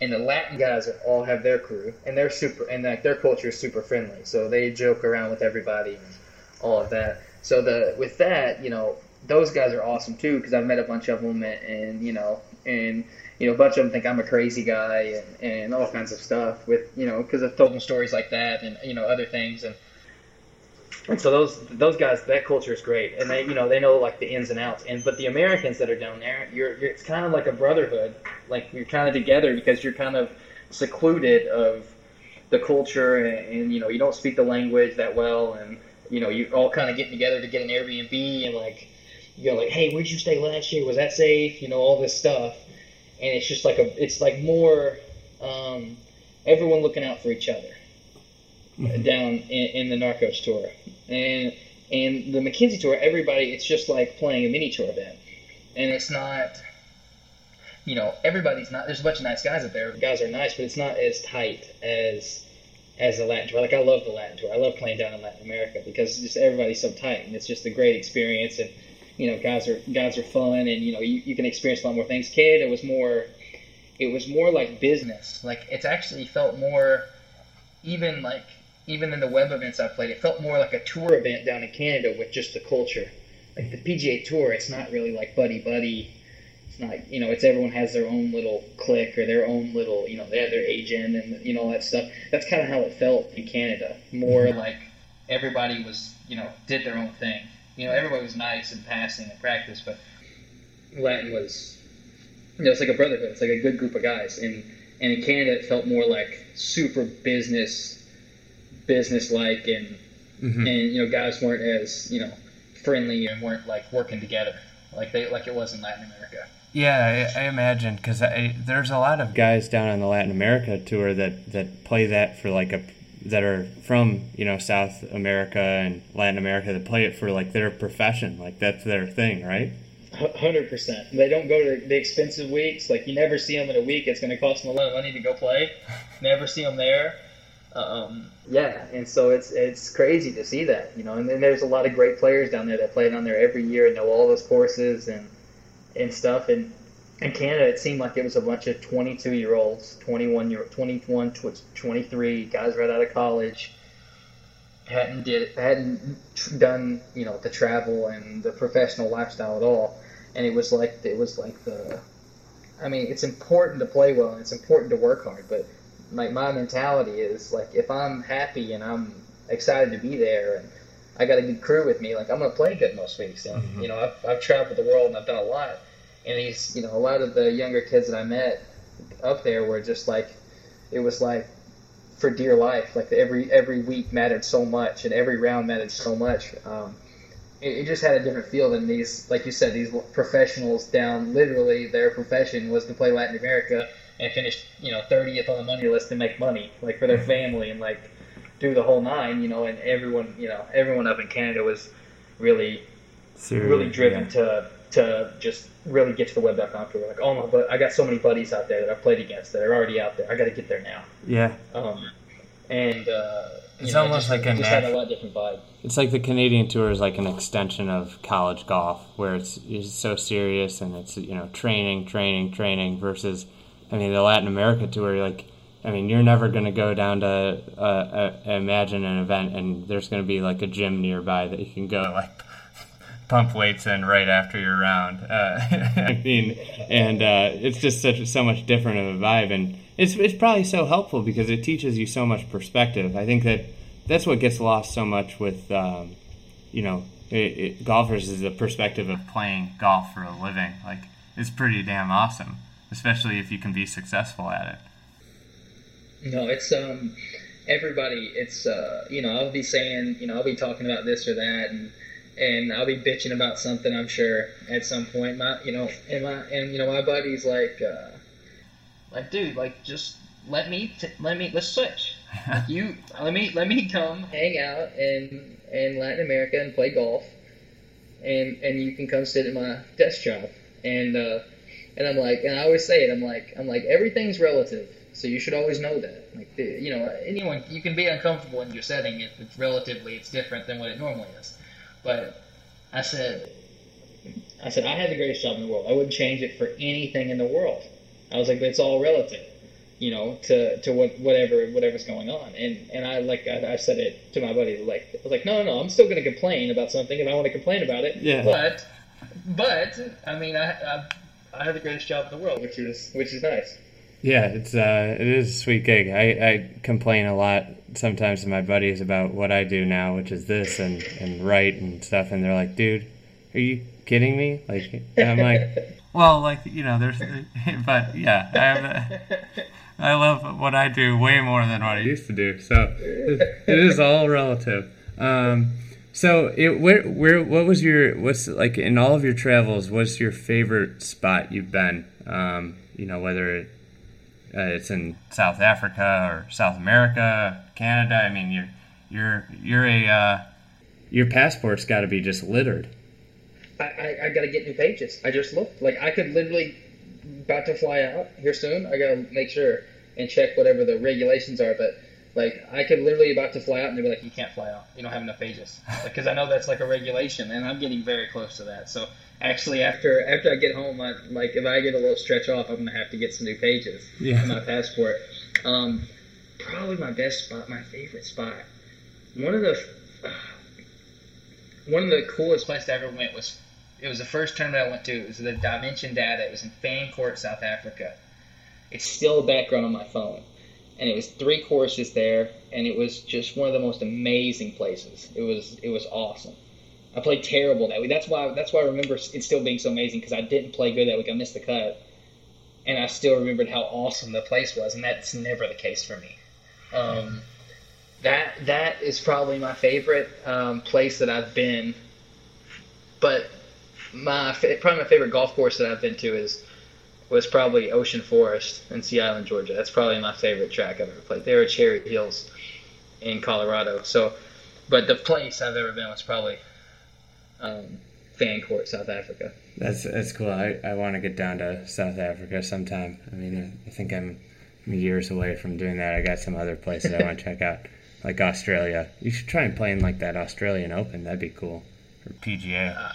and the Latin guys are- all have their crew, and they're super, and like their culture is super friendly, so they joke around with everybody and all of that. So the with that, you know, those guys are awesome too because I've met a bunch of them, and, and you know, and you know, a bunch of them think I'm a crazy guy and, and all kinds of stuff with you know because I've told them stories like that and you know other things and and so those those guys, that culture is great, and they you know they know like the ins and outs. And but the Americans that are down there, you're, you're it's kind of like a brotherhood. Like you're kind of together because you're kind of secluded of the culture, and, and you know you don't speak the language that well, and you know you're all kind of getting together to get an Airbnb, and like you go like, hey, where'd you stay last year? Was that safe? You know all this stuff, and it's just like a it's like more um, everyone looking out for each other down in, in the Narcos tour, and and the Mackenzie tour. Everybody, it's just like playing a mini tour event, and it's not. You know, everybody's not. There's a bunch of nice guys up there. The guys are nice, but it's not as tight as as the Latin tour. Like I love the Latin tour. I love playing down in Latin America because just everybody's so tight, and it's just a great experience. And you know, guys are guys are fun, and you know, you, you can experience a lot more things. Kid, it was more. It was more like business. Like it's actually felt more, even like even in the web events I played, it felt more like a tour event down in Canada with just the culture. Like the PGA Tour, it's not really like buddy buddy. Not, you know, it's everyone has their own little clique or their own little, you know, they have their agent and you know all that stuff. That's kind of how it felt in Canada. More like everybody was, you know, did their own thing. You know, everybody was nice and passing and practice, but Latin was, you know, it's like a brotherhood. It's like a good group of guys. And and in Canada, it felt more like super business business like and Mhm. and you know guys weren't as you know friendly and weren't like working together like they like it was in Latin America. Yeah, I, I imagine because there's a lot of guys down on the Latin America tour that that play that for like a that are from you know South America and Latin America that play it for like their profession, like that's their thing, right? Hundred percent. They don't go to the expensive weeks. Like you never see them in a week. It's going to cost them a lot of money to go play. Never see them there. Um, yeah, and so it's it's crazy to see that, you know. And then there's a lot of great players down there that play down there every year and know all those courses and and stuff. And in Canada, it seemed like it was a bunch of 22 year olds, 21 year, 21, tw- 23 guys right out of college. Hadn't did hadn't done you know the travel and the professional lifestyle at all, and it was like it was like the. I mean, it's important to play well and it's important to work hard, but like my mentality is like if I'm happy and I'm excited to be there and I got a good crew with me, like I'm gonna play good most weeks. And Mhm. you know, I've, I've traveled the world and I've done a lot. And these, you know, a lot of the younger kids that I met up there were just like, it was like for dear life. Like every every week mattered so much and every round mattered so much. Um, it, it just had a different feel than these, like you said, these professionals down. Literally, their profession was to play Latin America and finish, you know, 30th on the money list and make money, like for their family and like do the whole nine, you know. And everyone, you know, everyone up in Canada was really Serious, really driven yeah. to to just really get to the web.com tour. Like, oh my, but I got so many buddies out there that I've played against that are already out there. I got to get there now. Yeah, Um, and uh, you It's know, almost just, like a it just had a lot different vibe. it's like the Canadian tour is like an extension of college golf, where it's, it's so serious and it's you know training, training, training. Versus, I mean, the Latin America tour, like, I mean, you're never going to go down to uh, uh, imagine an event and there's going to be like a gym nearby that you can go like pump weights in right after your round. Uh, I mean, and uh, it's just such so much different of a vibe, and it's it's probably so helpful because it teaches you so much perspective. I think that that's what gets lost so much with um, you know it, it, golfers is the perspective of playing golf for a living. Like it's pretty damn awesome, especially if you can be successful at it. No, it's um everybody. It's uh you know I'll be saying you know I'll be talking about this or that and and I'll be bitching about something. I'm sure at some point. My you know and my and you know my buddy's like uh like dude like just let me t- let me let's switch. Like you let me let me come hang out in in Latin America and play golf, and and you can come sit at my desk job and. uh and I'm like, and I always say it. I'm like, I'm like, everything's relative, so you should always know that. Like, the- you know, anyone you can be uncomfortable in your setting if it's relatively it's different than what it normally is. But I said, I said I had the greatest job in the world. I wouldn't change it for anything in the world. I was like, it's all relative, you know, to to what whatever whatever's going on. And and I like I, I said it to my buddy. Like I was like, no, no, no, I'm still going to complain about something if I want to complain about it. Yeah. But but I mean, I. I I have the greatest job in the world, which is which is nice. Yeah, it's uh, it is a sweet gig. I, I complain a lot sometimes to my buddies about what I do now, which is this and and write and stuff, and they're like, "Dude, are you kidding me?" Like, I'm like, "Well, like you know, there's, but yeah, I have, I love what I do way more than what I used to do, so it, it is all relative." Um, so it where where what was your what's like in all of your travels? What's your favorite spot you've been? Um, you know, whether it uh, it's in South Africa or South America, Canada. I mean, you're you're you're a uh, your passport's got to be just littered. I, I, I gotta get new pages. I just looked. Like I could literally about to fly out here soon. I gotta make sure and check whatever the regulations are. But like I could literally about to fly out and they'd be like, you can't fly out. You don't have enough pages. Because I know that's like a regulation, and I'm getting very close to that. So actually, after after I get home, I, like if I get a little stretch off, I'm gonna have to get some new pages Yeah. in my passport. Um, probably my best spot, my favorite spot. One of the one of the coolest places I ever went was it was the first tournament I went to. It was the Dimension Data. It was in Fancourt, South Africa. It's still a background on my phone, and it was three courses there, and it was just one of the most amazing places. It was it was awesome. I played terrible that week. That's why that's why I remember it still being so amazing because I didn't play good that week. I missed the cut, and I still remembered how awesome the place was, and that's never the case for me. Um, that that is probably my favorite um, place that I've been. But my probably my favorite golf course that I've been to is was probably Ocean Forest in Sea Island, Georgia. That's probably my favorite track I've ever played. There are Cherry Hills in Colorado. So, but the place I've ever been was probably um, Fancourt, South Africa. That's that's cool. I, I want to get down to South Africa sometime. I mean, I think I'm years away from doing that. I got some other places I want to check out, like Australia. You should try and play in like that Australian Open. That'd be cool. Or PGA.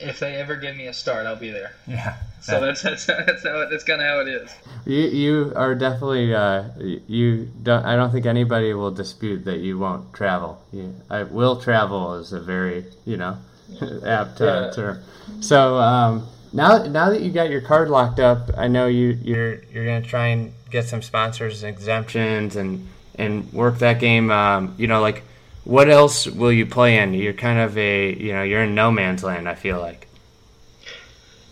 If they ever give me a start, I'll be there. Yeah. So that's that's that's how that's kind of how it is. You you are definitely uh, you don't. I don't think anybody will dispute that you won't travel. You, I will travel is a very you know apt uh, Yeah. term. So um, now now that you got your card locked up, I know you you're you're gonna try and get some sponsors and exemptions and and work that game. Um, you know, like what else will you play in? You're kind of a you know you're in no man's land. I feel like.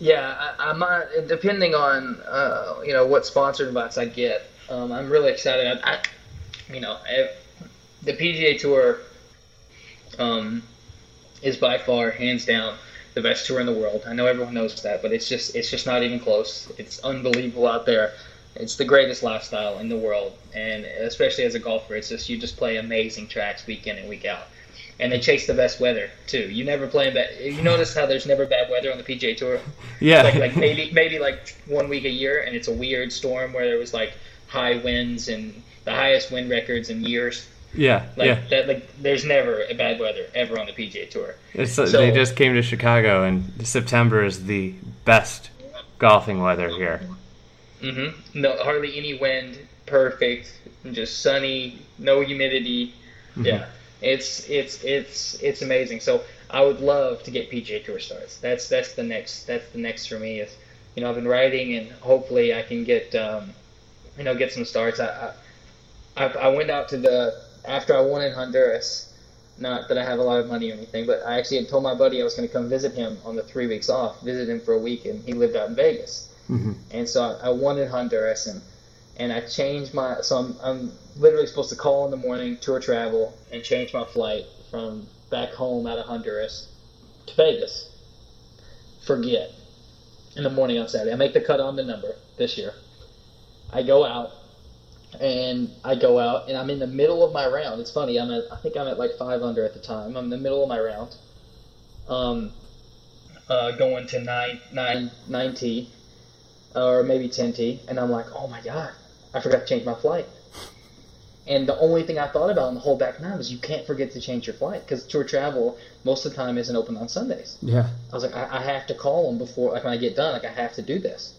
Yeah, I, I might depending on uh, you know what sponsored invites I get. Um, I'm really excited. I, I you know, if, the PGA Tour um, is by far, hands down, the best tour in the world. I know everyone knows that, but it's just it's just not even close. It's unbelievable out there. It's the greatest lifestyle in the world, and especially as a golfer, it's just you just play amazing tracks week in and week out. and they chase the best weather too. You never play in bad. You notice how there's never bad weather on the PGA Tour. Yeah. Like like maybe maybe like one week a year, and it's a weird storm where there was like high winds and the highest wind records in years. Yeah. Like yeah. that like there's never a bad weather ever on the PGA Tour. It's, so- they just came to Chicago, and September is the best golfing weather here. hmm No, hardly any wind. Perfect. Just sunny. No humidity. Yeah, it's it's it's it's amazing. So I would love to get PGA Tour starts. That's that's the next that's the next for me. Is you know I've been writing and hopefully I can get um, you know get some starts. I I I went out to the after I won in Honduras. Not that I have a lot of money or anything, but I actually had told my buddy I was going to come visit him on the three weeks off, visit him for a week, and he lived out in Vegas. Mhm. And so I, I won in Honduras, and and I changed my so I'm I'm literally supposed to call in the morning, tour travel, and change my flight from back home out of Honduras to Vegas. Forget. In the morning on Saturday, I make the cut on the number this year. I go out, and I go out, and I'm in the middle of my round. It's funny. I'm at I think I'm at like five under at the time. I'm in the middle of my round. Um, uh, going to nine nine nine T or maybe 10T, and I'm like, oh my god, I forgot to change my flight. And the only thing I thought about in the whole back nine was you can't forget to change your flight because tour travel most of the time isn't open on Sundays. Yeah. I was like, I, I have to call them before, like when I get done, like I have to do this.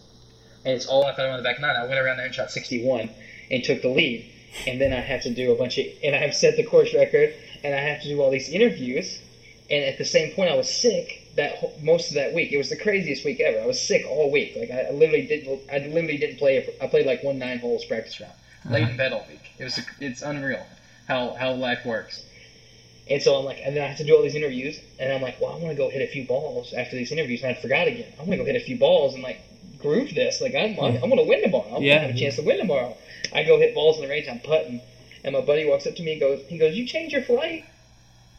And it's all I thought on the back nine. I went around there and shot 61 and took the lead. And then I have to do a bunch of, and I have set the course record, and I have to do all these interviews. And at the same point, I was sick that most of that week. It was the craziest week ever. I was sick all week. Like I, literally didn't, I literally didn't play. I played like one nine holes practice round. Uh-huh. late in bed all week. It was, it's unreal how how life works. And so I'm like, and then I have to do all these interviews, and I'm like, well, I want to go hit a few balls after these interviews, and I forgot again. I'm gonna go hit a few balls and like groove this. Like I'm, I'm, going to win tomorrow. I'm Yeah. gonna have a chance to win tomorrow. I go hit balls in the range. I'm putting, and my buddy walks up to me and goes, he goes, you change your flight?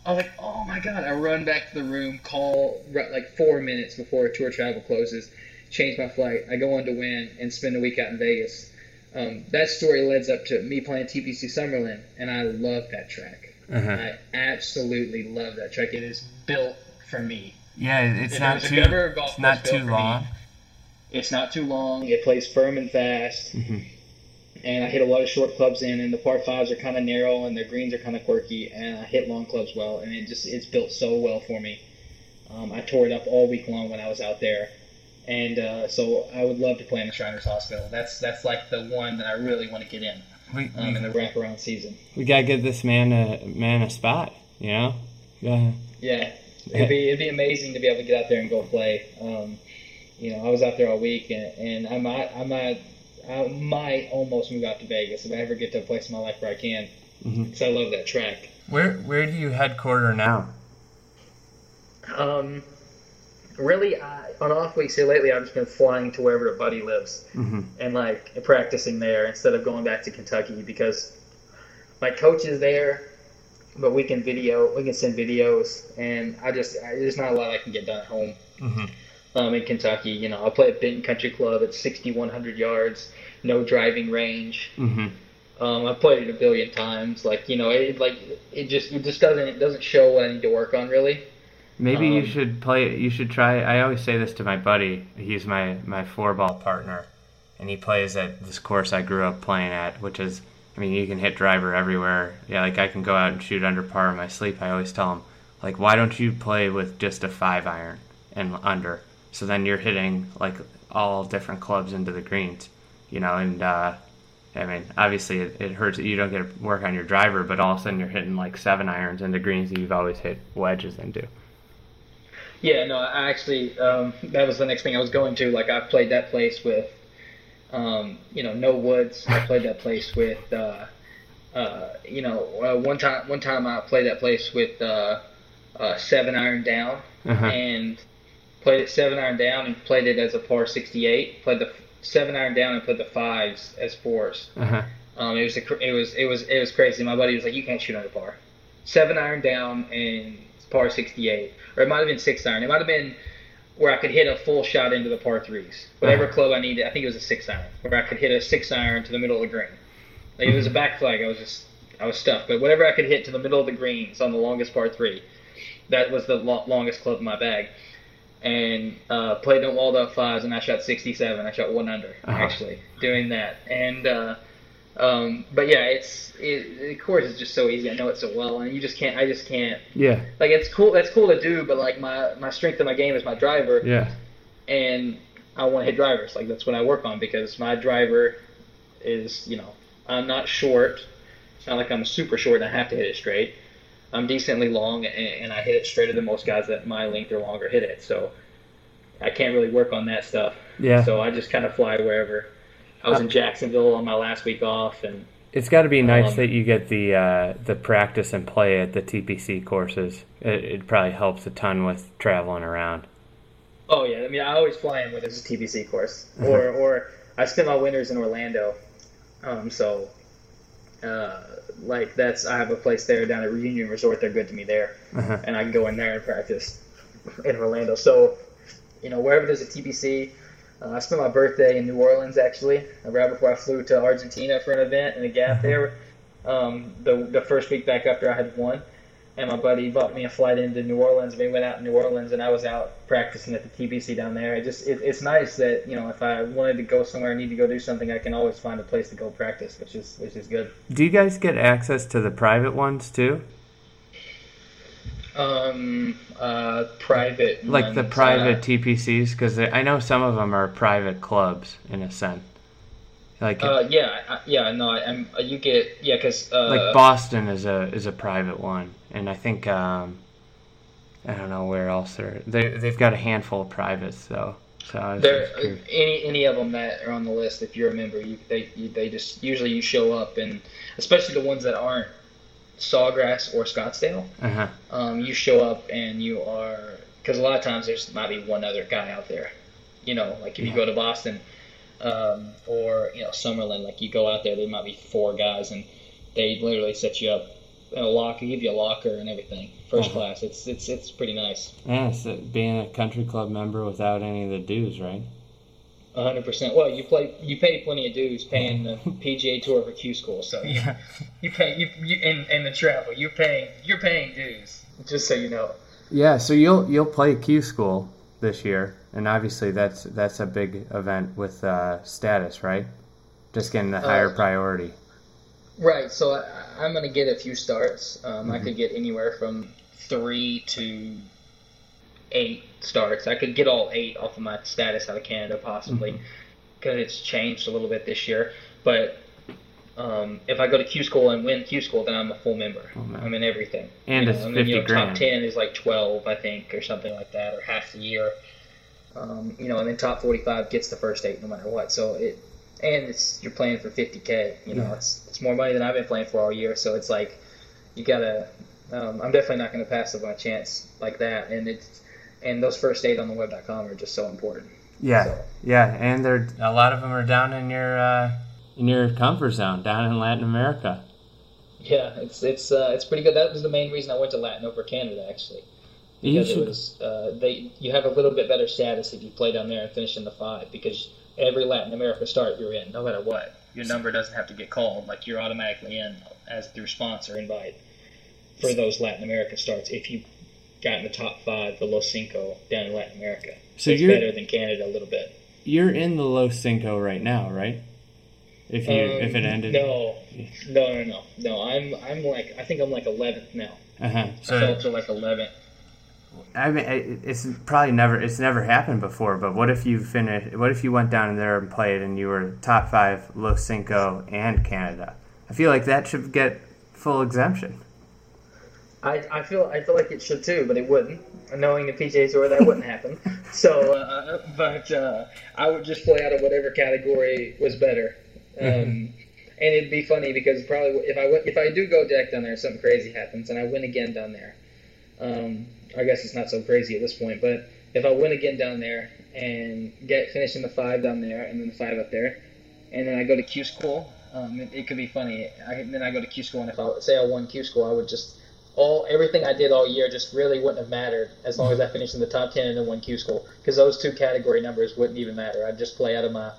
I was like, oh my god! I run back to the room, call like four minutes before tour travel closes, change my flight. I go on to win and spend a week out in Vegas. Um, that story leads up to me playing TPC Summerlin, and I love that track. Uh-huh. I absolutely love that track. It is built for me. Yeah, it's If not too. golf It's not too for me, long. It's not too long. It plays firm and fast. Mhm. And I hit a lot of short clubs in, and the par fives are kind of narrow, and the greens are kind of quirky, and I hit long clubs well, and it just it's built so well for me. Um, I tore it up all week long when I was out there, and uh, so I would love to play in the Shriners Hospital. That's that's like the one that I really want to get in We, um, in the wraparound season. we gotta give this man a man a spot. You know. Yeah. Yeah, it'd be it'd be amazing to be able to get out there and go play. Um, you know, I was out there all week, and, and I might I might I might almost move out to Vegas if I ever get to a place in my life where I can, Mhm. because I love that track. Where Where do you headquarter now? Um, really, I, on off weeks here lately, I've just been flying to wherever a buddy lives Mm-hmm. and like practicing there instead of going back to Kentucky because my coach is there, but we can video, we can send videos, and I just I, there's not a lot I can get done at home. Mhm. Um, in Kentucky, you know, I play at Benton Country Club at 6,100 yards, no driving range. Mm-hmm. Um, I've played it a billion times. Like you know, it like it just it just doesn't it doesn't show what I need to work on really. Maybe you Um, should play. You should try. I always say this to my buddy. He's my my four ball partner, and he plays at this course I grew up playing at, which is. I mean, you can hit driver everywhere. Yeah, like I can go out and shoot under par in my sleep. I always tell him, like, why don't you play with just a five iron and under? So then you're hitting like all different clubs into the greens, you know. And uh, I mean, obviously it, it hurts that you don't get to work on your driver, but all of a sudden you're hitting like seven irons into greens that you've always hit wedges into. Yeah, no, I actually um, that was the next thing I was going to. Like I've played that place with, um, you know, no woods. I played that place with, uh, uh, you know, uh, one time one time I played that place with uh, uh, seven iron down Uh-huh. and played it seven iron down and played it as a par 68. Played the seven iron down and played the fives as fours. Uh-huh. Um, it was a, it was it was it was crazy. My buddy was like, "You can't shoot under par." Seven iron down and par 68, or it might have been six iron. It might have been where I could hit a full shot into the par threes. Whatever Uh-huh. club I needed, I think it was a six iron, where I could hit a six iron to the middle of the green. Like it was a back flag. I was just I was stuffed, But whatever I could hit to the middle of the greens on the longest par three, that was the lo- longest club in my bag. And uh, played in Waldorf fives, and I shot 67. I shot one under Uh-huh. actually doing that. And uh, um, but yeah, it's it, the course is just so easy. I know it so well, and you just can't. I just can't. Yeah, Like it's cool. That's cool to do, but like my my strength of my game is my driver yeah, and I want to hit drivers. Like that's what I work on because my driver is, you know, I'm not short. It's not like I'm super short and I have to hit it straight. I'm decently long and, and I hit it straighter than most guys that my length or longer hit it. So I can't really work on that stuff. yeah. So I just kind of fly wherever. I was in Jacksonville on my last week off, and It's got to be nice Um, that you get the uh, the practice and play at the TPC courses. It, it probably helps a ton with traveling around. oh yeah, I mean I always fly in when there's a TPC course, or or I spend my winters in Orlando. Um, so uh, like that's I have a place there down at Reunion Resort. They're good to me there, Uh-huh. and I can go in there and practice in Orlando. So you know wherever there's a TPC. Uh, I spent my birthday in New Orleans actually, right before I flew to Argentina for an event in a gap there. Um, the the first week back after I had won, and my buddy bought me a flight into New Orleans. We went out in New Orleans, and I was out practicing at the TPC down there. It just it, it's nice that you know if I wanted to go somewhere, I need to go do something, I can always find a place to go practice, which is which is good. Do you guys get access to the private ones too? Um, uh, private Like the private uh, TPCs? Because I know some of them are private clubs in a sense. Like Uh, yeah, I, yeah, no, I, I'm. You get yeah, cause uh, like Boston is a is a private one, and I think um, I don't know where else they're they they've got a handful of privates though. So There, any any of them that are on the list, if you're a member, you they you, they just usually you show up, and especially the ones that aren't Sawgrass or Scottsdale, uh-huh. um, you show up and you are because a lot of times there's might be one other guy out there, you know, like if you go to Boston um, or you know Summerlin, like you go out there, there might be four guys, and they literally set you up in a locker, give you a locker and everything, 1st Uh-huh. class. It's it's it's pretty nice. Yeah, it's uh, being a country club member without any of the dues, right? A hundred percent. Well, you play, you pay plenty of dues paying the PGA Tour for Q School, so you, you pay you, you and, and the travel. You're paying you're paying dues. Just so you know. Yeah, so you'll you'll play Q School this year, and obviously that's that's a big event with uh, status, right? Just getting the higher Uh, priority. Right. So I, I'm gonna get a few starts. Um, I Mm-hmm. could get anywhere from three to eight starts. I could get all eight off of my status out of Canada possibly, Mm-hmm. because it's changed a little bit this year. But um, if I go to Q School and win Q School, then I'm a full member. Oh. I'm in everything. And You it's know, I mean, 50 you know, grand. Top ten is like twelve, I think, or something like that, or half the year. Um, you know, and then top forty-five gets the first eight no matter what. So it, and it's you're playing for fifty k. You know, Yeah. it's it's more money than I've been playing for all year. So it's like you gotta. Um, I'm definitely not going to pass up on a chance like that. And it's and those first eight on the web.com are just so important. Yeah, So- yeah, and they're a lot of them are down in your uh, in your comfort zone, down in Latin America. Yeah, it's it's uh, it's pretty good. That was the main reason I went to Latin over Canada actually. You because it was uh, they you have a little bit better status if you play down there and finish in the five because every Latin America start you're in no matter what. Your number doesn't have to get called. Like you're automatically in as through sponsor invite for those Latin America starts if you got in the top five the Los Cinco down in Latin America. So it's you're- better than Canada a little bit. You're in the Los Cinco right now, right? If you if it Um, ended, no. No no no. No I'm I'm like I think I'm like 11th now. Uh-huh. I fell to like 11th I mean, it's probably never it's never happened before. But what if you finish? What if you went down there and played, and you were top five Los Cinco and Canada? I feel like that should get full exemption. I, I feel I feel like it should too, but it wouldn't. Knowing the PGA Tour, that wouldn't happen. So, uh, but uh, I would just play out of whatever category was better. Um, And it'd be funny because probably if I if I do go deck down there, something crazy happens, and I win again down there. Um, I guess it's not so crazy at this point, but if I win again down there and get finish in the five down there, and then the five up there, and then I go to Q school, um, it, it could be funny. I, then I go to Q school, and if I say I won Q school, I would just all everything I did all year just really wouldn't have mattered as long as I finished in the top ten and then won Q school because those two category numbers wouldn't even matter. I'd just play out of my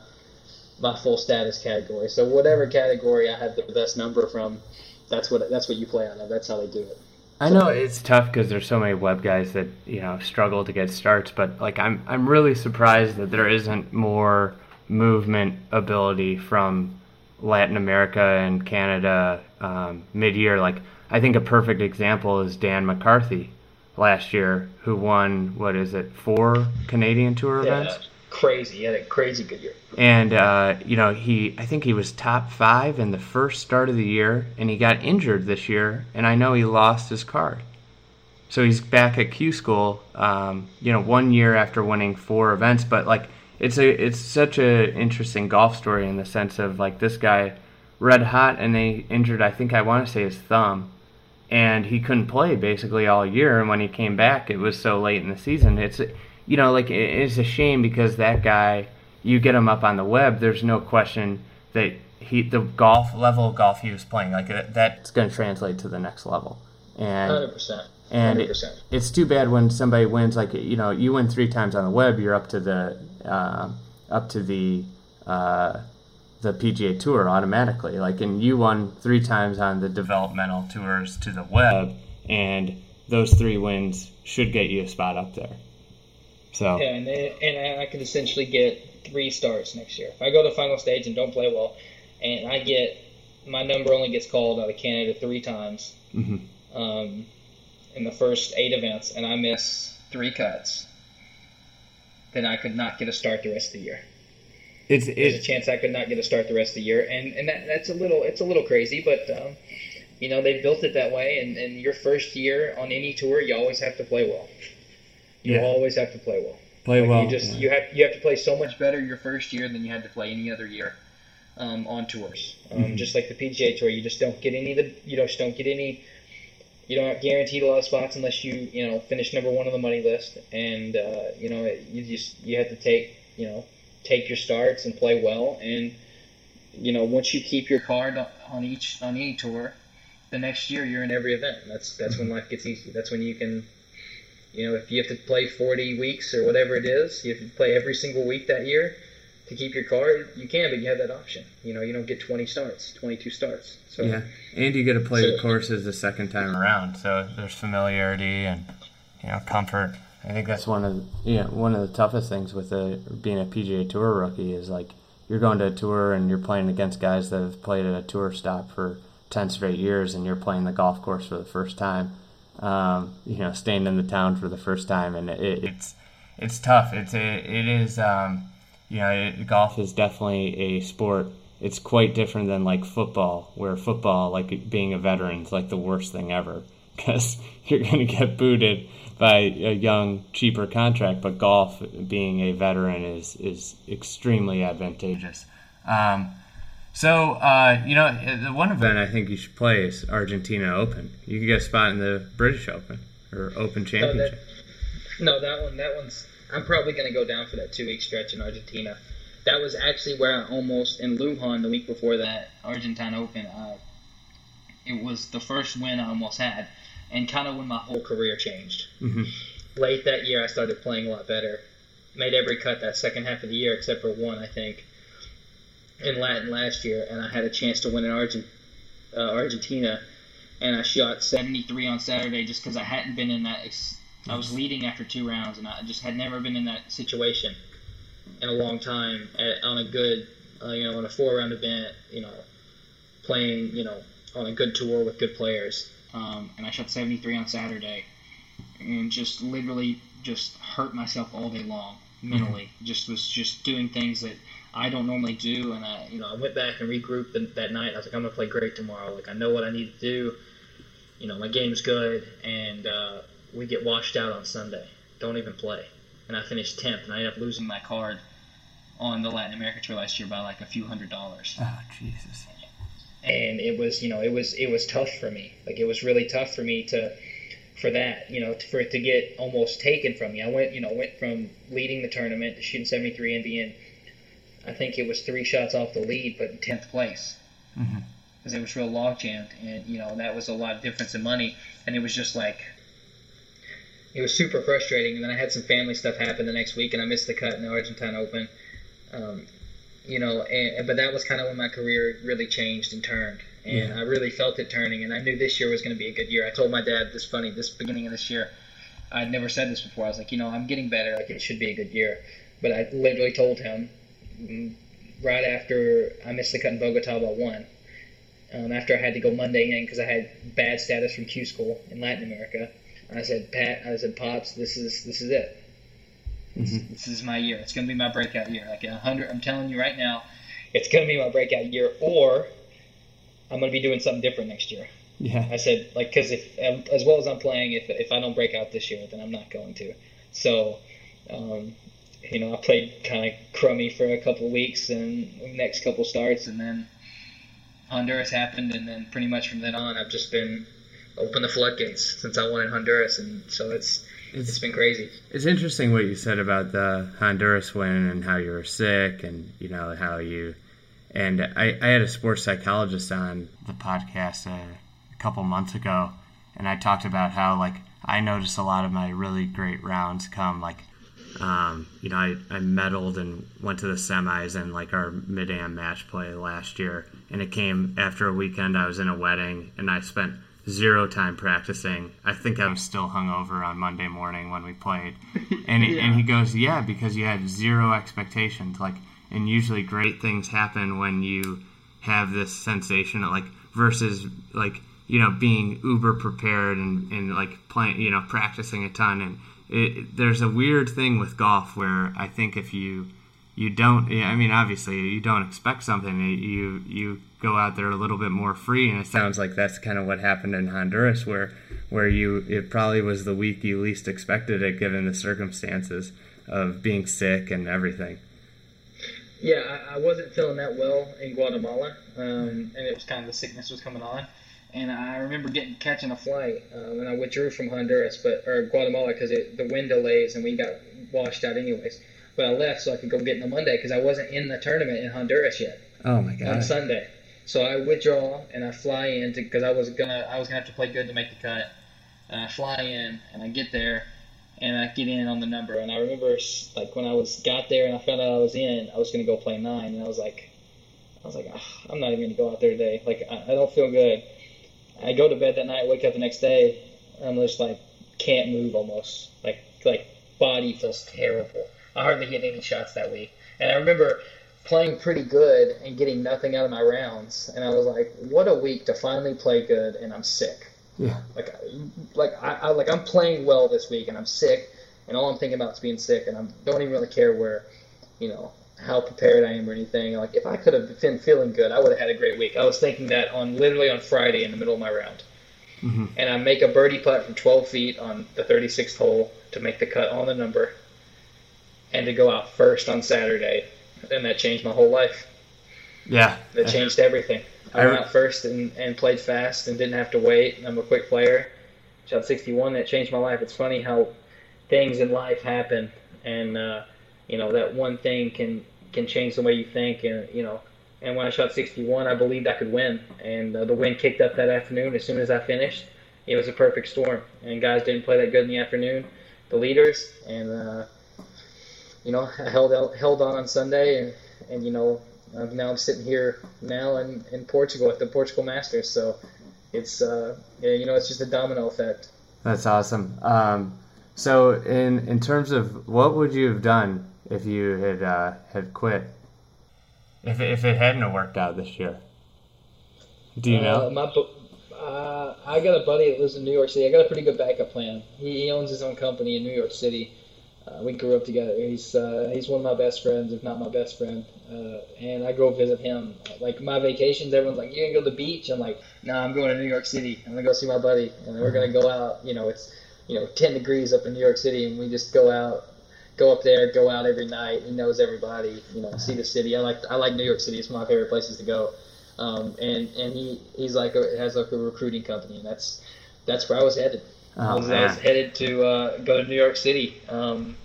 my full status category. So whatever category I had the best number from, that's what that's what you play out of. That's how they do it. I know it's tough because there's so many web guys that you know struggle to get starts, but like I'm I'm really surprised that there isn't more movement ability from Latin America and Canada um, mid year. Like I think a perfect example is Dan McCarthy last year, who won what is it four Canadian Tour events. Crazy. He had a crazy good year. And uh, you know he I think he was top five in the first start of the year, and he got injured this year, and I know he lost his card. So he's back at Q School, um, you know, one year after winning four events. But like, it's a it's such a interesting golf story in the sense of like this guy, red hot, and they injured. I think I want to say his thumb, and he couldn't play basically all year. And when he came back, it was so late in the season. It's you know like it's a shame because that guy you get him up on the web, there's no question that he the golf level of golf he was playing like that's going to translate to the next level. And 100%. and it, it's too bad when somebody wins like you know you win three times on the web, you're up to the uh, up to the uh, the PGA Tour automatically. Like and you won three times on the developmental tours to the web, and those three wins should get you a spot up there. So yeah, and, and I could essentially get three starts next year. If I go to the final stage and don't play well, and I get my number only gets called out of Canada three times mm-hmm. um, in the first eight events, and I miss three cuts, then I could not get a start the rest of the year. It's, There's a chance I could not get a start the rest of the year, and and that, that's a little it's a little crazy, but um, you know they built it that way. And, and your first year on any tour, you always have to play well. You Yeah. always have to play well. play Like, well. You just yeah. you have you have to play so much better your first year than you had to play any other year um, on tours. Um, Mhm. Just like the PGA Tour, you just don't get any of the you just don't get any. You don't have guaranteed a lot of spots unless you you know finish number one on the money list, and uh, you know you just you have to take you know take your starts and play well, and you know once you keep your card on- each on any tour, the next year you're in every event. That's that's when life gets easy. That's when you can you know, if you have to play 40 weeks or whatever it is, you have to play every single week that year to keep your card. You can, but you have that option. You know, you don't get 20 starts, 22 starts. So Yeah, and you get to play the courses the second time around, so there's familiarity and you know comfort. I think that's one of know, one of the toughest things with a, being a PGA Tour rookie is like you're going to a tour and you're playing against guys that have played at a tour stop for ten straight years, and you're playing the golf course for the first time. Um, you know, staying in the town for the first time, and it, it's it's tough. It's a, it is um, you know it, golf is definitely a sport it's quite different than like football, where football, like being a veteran, is like the worst thing ever because you're going to get booted by a young, cheaper contract. But golf, being a veteran, is is extremely advantageous. Um, so uh, you know, the one event I think you should play is Argentina Open. You could get a spot in the British Open or Open Championship. no, that one, that one's. I'm probably going to go down for that two week stretch in Argentina. That was actually where I almost in Lujan the week before that Argentine Open. Uh, it was the first win I almost had, and kind of when my whole career changed. Mhm. Late that year, I started playing a lot better. Made every cut that second half of the year except for one, I think, in Latin last year, and I had a chance to win in Argent, uh, Argentina, and I shot 73 on Saturday just because I hadn't been in that. Ex- I was leading after two rounds, and I just had never been in that situation in a long time at, on a good, uh, you know, on a four-round event, you know, playing, you know, on a good tour with good players. Um, and I shot 73 on Saturday, and just literally just hurt myself all day long mentally. Just was just doing things that I don't normally do, and I, you know, I went back and regrouped the, that night. I was like, I'm gonna play great tomorrow. Like I know what I need to do. You know, my game's good, and uh, we get washed out on Sunday. Don't even play, and I finished 10th, and I ended up losing my card on the Latin America tour last year by like a few hundred dollars Oh Jesus! And it was you know it was it was tough for me. Like it was really tough for me to for that you know for it to get almost taken from me. I went you know went from leading the tournament to shooting 73 and being i think it was three shots off the lead but in 10th place. Because it was real log jammed and you know that was a lot of difference in money. And it was just like it was super frustrating. And then i had some family stuff happen the next week and i missed the cut in the argentine open. Um, you know, and, but that was kind of when my career really changed and turned, and Yeah. I really felt it turning, and I knew this year was going to be a good year. I told my dad this funny this beginning of this year. I'd never said this before. I was like, you know, I'm getting better. Like it should be a good year, but I literally told him mm, right after I missed the cut in Bogota by one. Um, after I had to go Monday in because I had bad status from Q school in Latin America, I said, Pat, I said, pops, this is this is it. Mhm. This is my year. It's gonna be my breakout year. Like a hundred, I'm telling you right now, it's gonna be my breakout year, or I'm gonna be doing something different next year. Yeah. I said, like, because if um, as well as I'm playing, if if I don't break out this year, then I'm not going to. So, um, you know, I played kind of crummy for a couple weeks and next couple starts, and then Honduras happened, and then pretty much from then on, I've just been open the floodgates since I won in Honduras, and so it's it's It's been crazy. it's interesting what you said about the Honduras win and how you were sick and you know how you and I, I had a sports psychologist on the podcast a, a couple months ago and I talked about how like I noticed a lot of my really great rounds come like um, you know I, I medaled and went to the semis and like our mid am match play last year and it came after a weekend I was in a wedding and I spent zero time practicing. I think I was still hungover on Monday morning when we played. And he, and he goes, "Yeah, because you had zero expectations. Like, and usually great things happen when you have this sensation, of, like versus like you know being uber prepared and and like playing, you know, practicing a ton. And it, there's a weird thing with golf where I think if you you don't yeah, i mean obviously you don't expect something you you go out there a little bit more free and it sounds like that's kind of what happened in honduras where where you it probably was the week you least expected it given the circumstances of being sick and everything Yeah, I, I wasn't feeling that well in Guatemala, um, and it was kind of the sickness was coming on. And I remember getting catching a flight, um, and I withdrew from Honduras, but or Guatemala because the wind delays and we got washed out anyways. But I left so I could go get in the Monday because I wasn't in the tournament in Honduras yet oh my god! on Sunday. So I withdraw and I fly in because I was gonna I was gonna have to play good to make the cut. And I fly in and I get there and I get in on the number. And I remember like when I was got there and I found out I was in, I was gonna go play nine, and I was like, I was like, "Ah, I'm not even gonna go out there today. Like I, I don't feel good. I go to bed that night, wake up the next day, I'm just like can't move almost. Like like body feels terrible. I hardly hit any shots that week. And I remember playing pretty good and getting nothing out of my rounds. And I was like, what a week to finally play good and I'm sick. yeah Like, like I, I like I'm playing well this week and I'm sick, and all I'm thinking about is being sick, and I don't even really care where, you know, how prepared I am or anything. Like if I could have been feeling good, I would have had a great week. I was thinking that on literally on Friday in the middle of my round, Mhm. and I make a birdie putt from 12 feet on the 36th hole to make the cut on the number, and to go out first on Saturday, and that changed my whole life. yeah That changed everything. I I went out first and, and played fast and didn't have to wait. I'm a quick player. Shot 61. That changed my life. It's funny how things in life happen, and uh, you know that one thing can can change the way you think. And you know, and when I shot 61, I believed I could win, and uh, the wind kicked up that afternoon. As soon as I finished, it was a perfect storm, and guys didn't play that good in the afternoon. The leaders, and uh, you know, I held out, held on on Sunday, and and you know, now I'm sitting here now in, in Portugal at the Portugal Masters. So it's uh, yeah, you know, it's just a domino effect. that's awesome um, so in in terms of what would you have done if you had uh, had quit if it, if it hadn't worked out this year do you Uh, know my bu- uh, I got a buddy that lives in New York City. I got a pretty good backup plan. He, he owns his own company in New York City. Uh, we grew up together. He's uh, he's one of my best friends, if not my best friend. Uh, and I go visit him. Like my vacations, everyone's like, "You gonna go to the beach?" I'm like, "No, I'm going to New York City. I'm gonna go see my buddy, and we're gonna go out. You know, it's you know 10 degrees up in New York City, and we just go out, go up there, go out every night. He knows everybody. You know, see the city. I like I like New York City. It's one of my favorite places to go. Um, and and he he's like a, has like a recruiting company, and that's that's where I was headed. I, oh was, I was headed to uh, go to New York City. Um,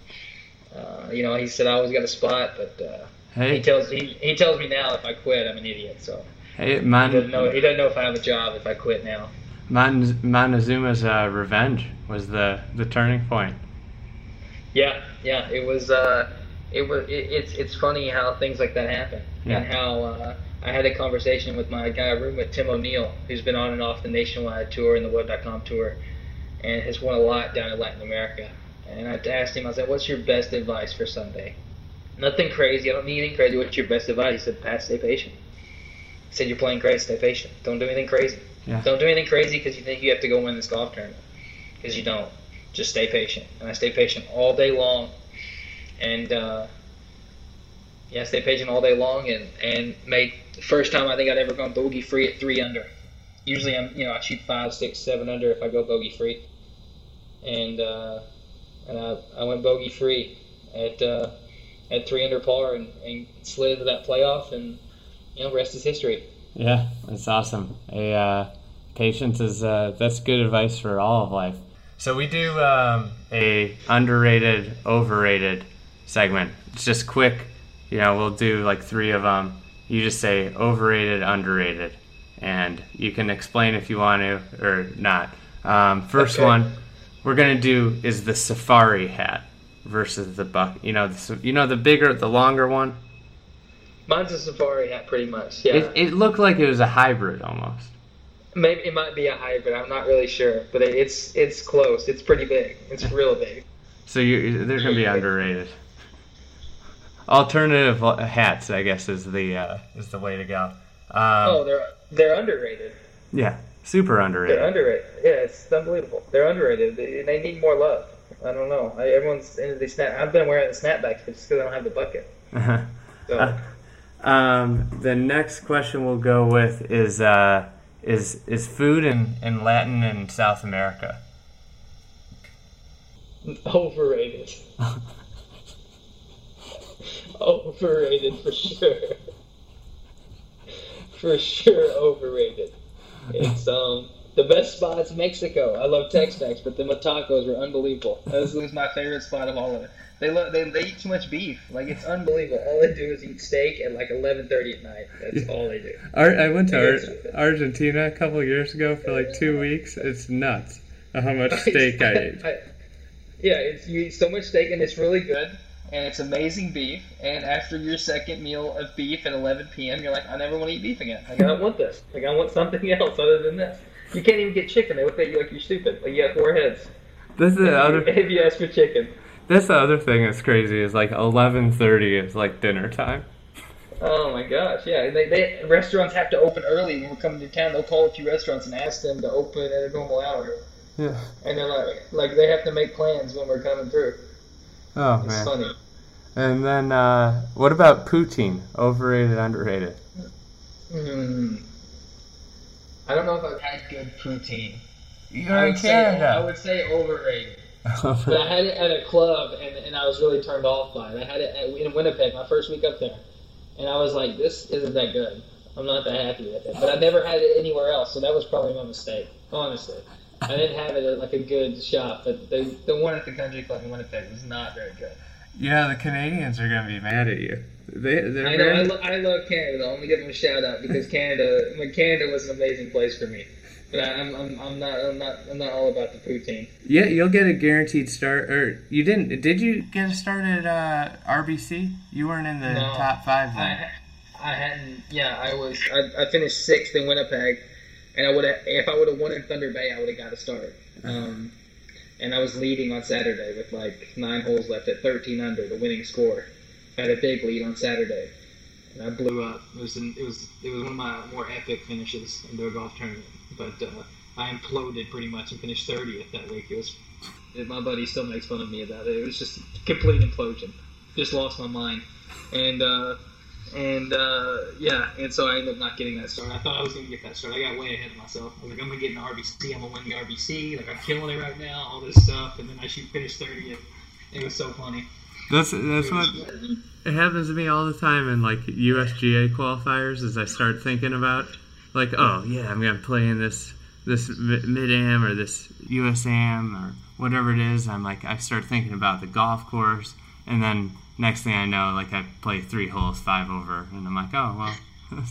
uh, you know, he said I always got a spot, but uh, he tells he, he tells me now if I quit, I'm an idiot. So hey he man doesn't know he doesn't know if I have a job if I quit now. Mon- Montezuma's uh, revenge was the, the turning point. Yeah, yeah, it was. Uh, it was. It, it's it's funny how things like that happen. and how uh, I had a conversation with my guy roommate Tim O'Neal, who's been on and off the nationwide tour and the Web.com tour, and has won a lot down in Latin America. And I asked him, I said, "What's your best advice for Sunday?" Nothing crazy. I don't need anything crazy. What's your best advice? He said, "Pat, stay patient." He said, "You're playing great. Stay patient. Don't do anything crazy. Yeah. Don't do anything crazy because you think you have to go win this golf tournament. Because you don't. Just stay patient." And I stay patient all day long, and. Uh, yeah, stay patient all day long and and made the first time I think I'd ever gone bogey free at three under. Usually I'm you know I shoot five, six, seven under if I go bogey free, and uh, and I, I went bogey free at uh, at three under par and, and slid into that playoff and you know rest is history. Yeah, that's awesome. A uh, patience is uh, that's good advice for all of life. So we do um, a underrated, overrated segment. It's just quick. You know, we'll do like three of them. You just say overrated, underrated, and you can explain if you want to or not. Um, first Okay. one we're gonna do is the safari hat versus the buck. You know, the, you know the bigger, the longer one. Mine's a safari hat pretty much. Yeah, It, it looked like it was a hybrid almost. maybe it might be a hybrid. I'm not really sure, but it, it's it's close. It's pretty big. It's real big. So you they're gonna be underrated. Alternative uh, hats, I guess, is the uh, is the way to go. Um, Oh, they're they're underrated. yeah, super underrated. They're underrated. Yeah, it's unbelievable. They're underrated. They, they need more love. I don't know. I, everyone's into these snap. I've been wearing the snapbacks, but just because I don't have the bucket. So um, the next question we'll go with is uh, is is food in, in Latin and South America. overrated. overrated for sure. For sure, overrated. It's um the best spot's Mexico. I love Tex-Mex, but the tacos were unbelievable. This was my favorite spot of all of it. They love they, they eat too much beef. Like it's unbelievable. All they do is eat steak at like eleven thirty at night. That's all they do. Ar- I went to Ar- Argentina a couple years ago for like two weeks. It's nuts how much steak I ate. yeah, it's you eat so much steak and it's really good and it's amazing beef. And after your second meal of beef at 11 p.m., you're like, I never want to eat beef again. Like, I don't want this. Like I want something else other than this. You can't even get chicken. They look at you like you're stupid. Like you have four heads. That's the other. If you ask for chicken. That's the other thing that's crazy is like eleven thirty is like dinner time. Oh my gosh, yeah. They, they restaurants have to open early when we're coming to town. They'll call a few restaurants and ask them to open at a normal hour, Yeah. and they're like, like they have to make plans when we're coming through. Oh It's man. funny. And then uh, what about poutine? Overrated, underrated? Hmm. I don't know if I've had good poutine. You're in would, say, I would say overrated. But I had it at a club, and, and I was really turned off by it. I had it at, in Winnipeg, my first week up there, and I was like, "This isn't that good. I'm not that happy with it." But I never had it anywhere else, so that was probably my mistake. Honestly, I didn't have it at like a good shop, but the the one at the country club in Winnipeg was not very good. yeah, the Canadians are gonna be mad at you. They they're I know. I, lo- I love Canada. though. I want to give them a shout out because Canada, I mean, Canada was an amazing place for me. But I, I'm, I'm, I'm not, I'm not, I'm not all about the poutine. yeah, you'll get a guaranteed start. Or you didn't? Did you get a start at uh, RBC? You weren't in the No. top five then. I, I hadn't. Yeah, I was. I, I finished sixth in Winnipeg, and I would have. If I would have won in Thunder Bay, I would have got a start. Um, and I was leading on Saturday with like nine holes left at 13 under, the winning score. I had a big lead on Saturday, and I blew up. It was an, it was it was one of my more epic finishes into a golf tournament. But uh, I imploded pretty much and finished 30th that week. It was. My buddy still makes fun of me about it. It was just complete implosion. Just lost my mind, and. uh and uh, yeah, and so I ended up not getting that start. I thought I was going to get that start. I got way ahead of myself. I was like, I'm going to get an RBC. I'm going to win the RBC. Like, I'm killing it right now, all this stuff. And then I shoot finish 30th. It was so funny. That's that's what it happens to me all the time in like USGA qualifiers. As I start thinking about like, oh yeah, I'm gonna play in this this mid am or this USAM or whatever it is. I'm like, I start thinking about the golf course, and then next thing I know, like I play three holes, five over, and I'm like, oh well,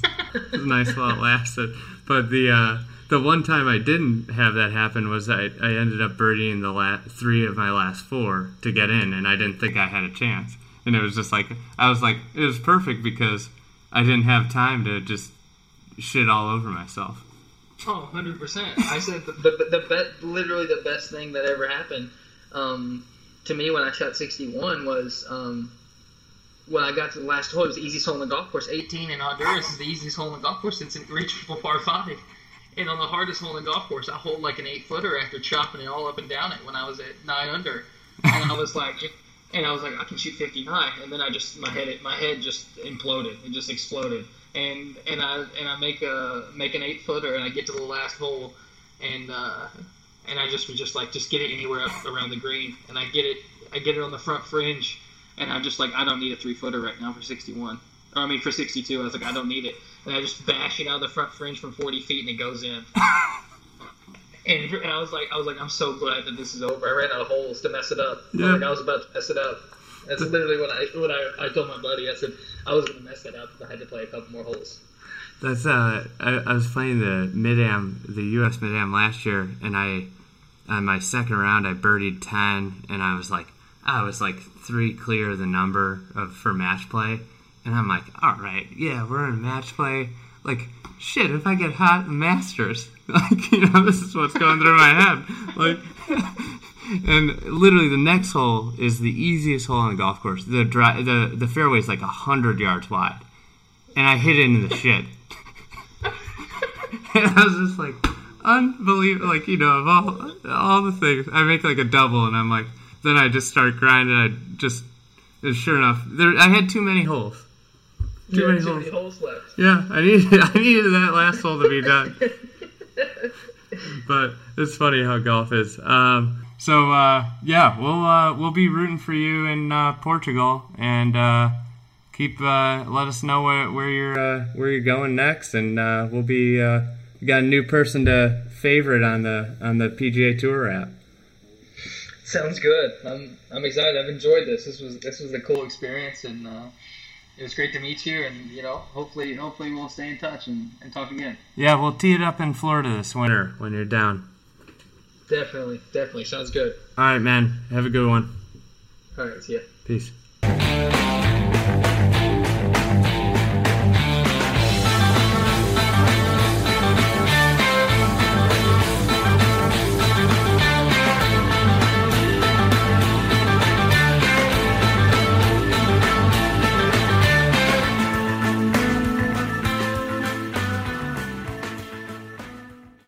it's nice while it lasted. But the uh, the one time I didn't have that happen was I, I ended up birdieing the last three of my last four to get in, and I didn't think I had a chance. And it was just like I was like it was perfect because I didn't have time to just shit all over myself. Oh, 100%. I said the, the, the be- literally the best thing that ever happened um, to me when I shot 61 was um, when I got to the last hole. It was the easiest hole in the golf course. 18 in Honduras is the easiest hole in the golf course. Since it's an reachable par 5. And on the hardest hole in the golf course, I hold like an 8 footer after chopping it all up and down it when I was at 9 under. And I was like, and I was like, I can shoot 59. And then I just, my head, my head just imploded. It just exploded and and I and I make a make an eight footer and I get to the last hole and uh, and I just was just like just get it anywhere around the green and I get it I get it on the front fringe and I'm just like I don't need a three footer right now for 61 or I mean for 62 I was like I don't need it and I just bash it out of the front fringe from 40 feet and it goes in. And, and I was like, I was like, I'm so glad that this is over. I ran out of holes to mess it up. Yeah. Like I was about to mess it up. That's literally what I when I, I told my buddy. I said I was gonna mess that up if I had to play a couple more holes. That's uh, I, I was playing the mid am, the U.S. mid am last year, and I, on my second round, I birdied ten, and I was like, I was like three clear of the number of for match play, and I'm like, all right, yeah, we're in match play. Like, shit, if I get hot Masters, like, you know, this is what's going through my head, like. And literally, the next hole is the easiest hole on the golf course. The dri- the the fairway is like hundred yards wide, and I hit it into the shit. and I was just like, unbelievable. Like you know, of all all the things, I make like a double, and I'm like, then I just start grinding. I just, sure enough, there I had too many holes. Too Yeah, many too holes. many holes left. Yeah, I needed I needed that last hole to be done. but it's funny how golf is. Um, so uh, yeah, we'll uh, we'll be rooting for you in uh, Portugal, and uh, keep uh, let us know where, where you're uh, where you're going next, and uh, we'll be uh, we got a new person to favorite on the on the PGA Tour app. Sounds good. I'm I'm excited. I've enjoyed this. This was this was a cool experience, and uh, it was great to meet you. And you know, hopefully hopefully we'll stay in touch and, and talk again. Yeah, we'll tee it up in Florida this winter when you're down. Definitely, definitely sounds good. All right, man. Have a good one. All right, see ya. Peace.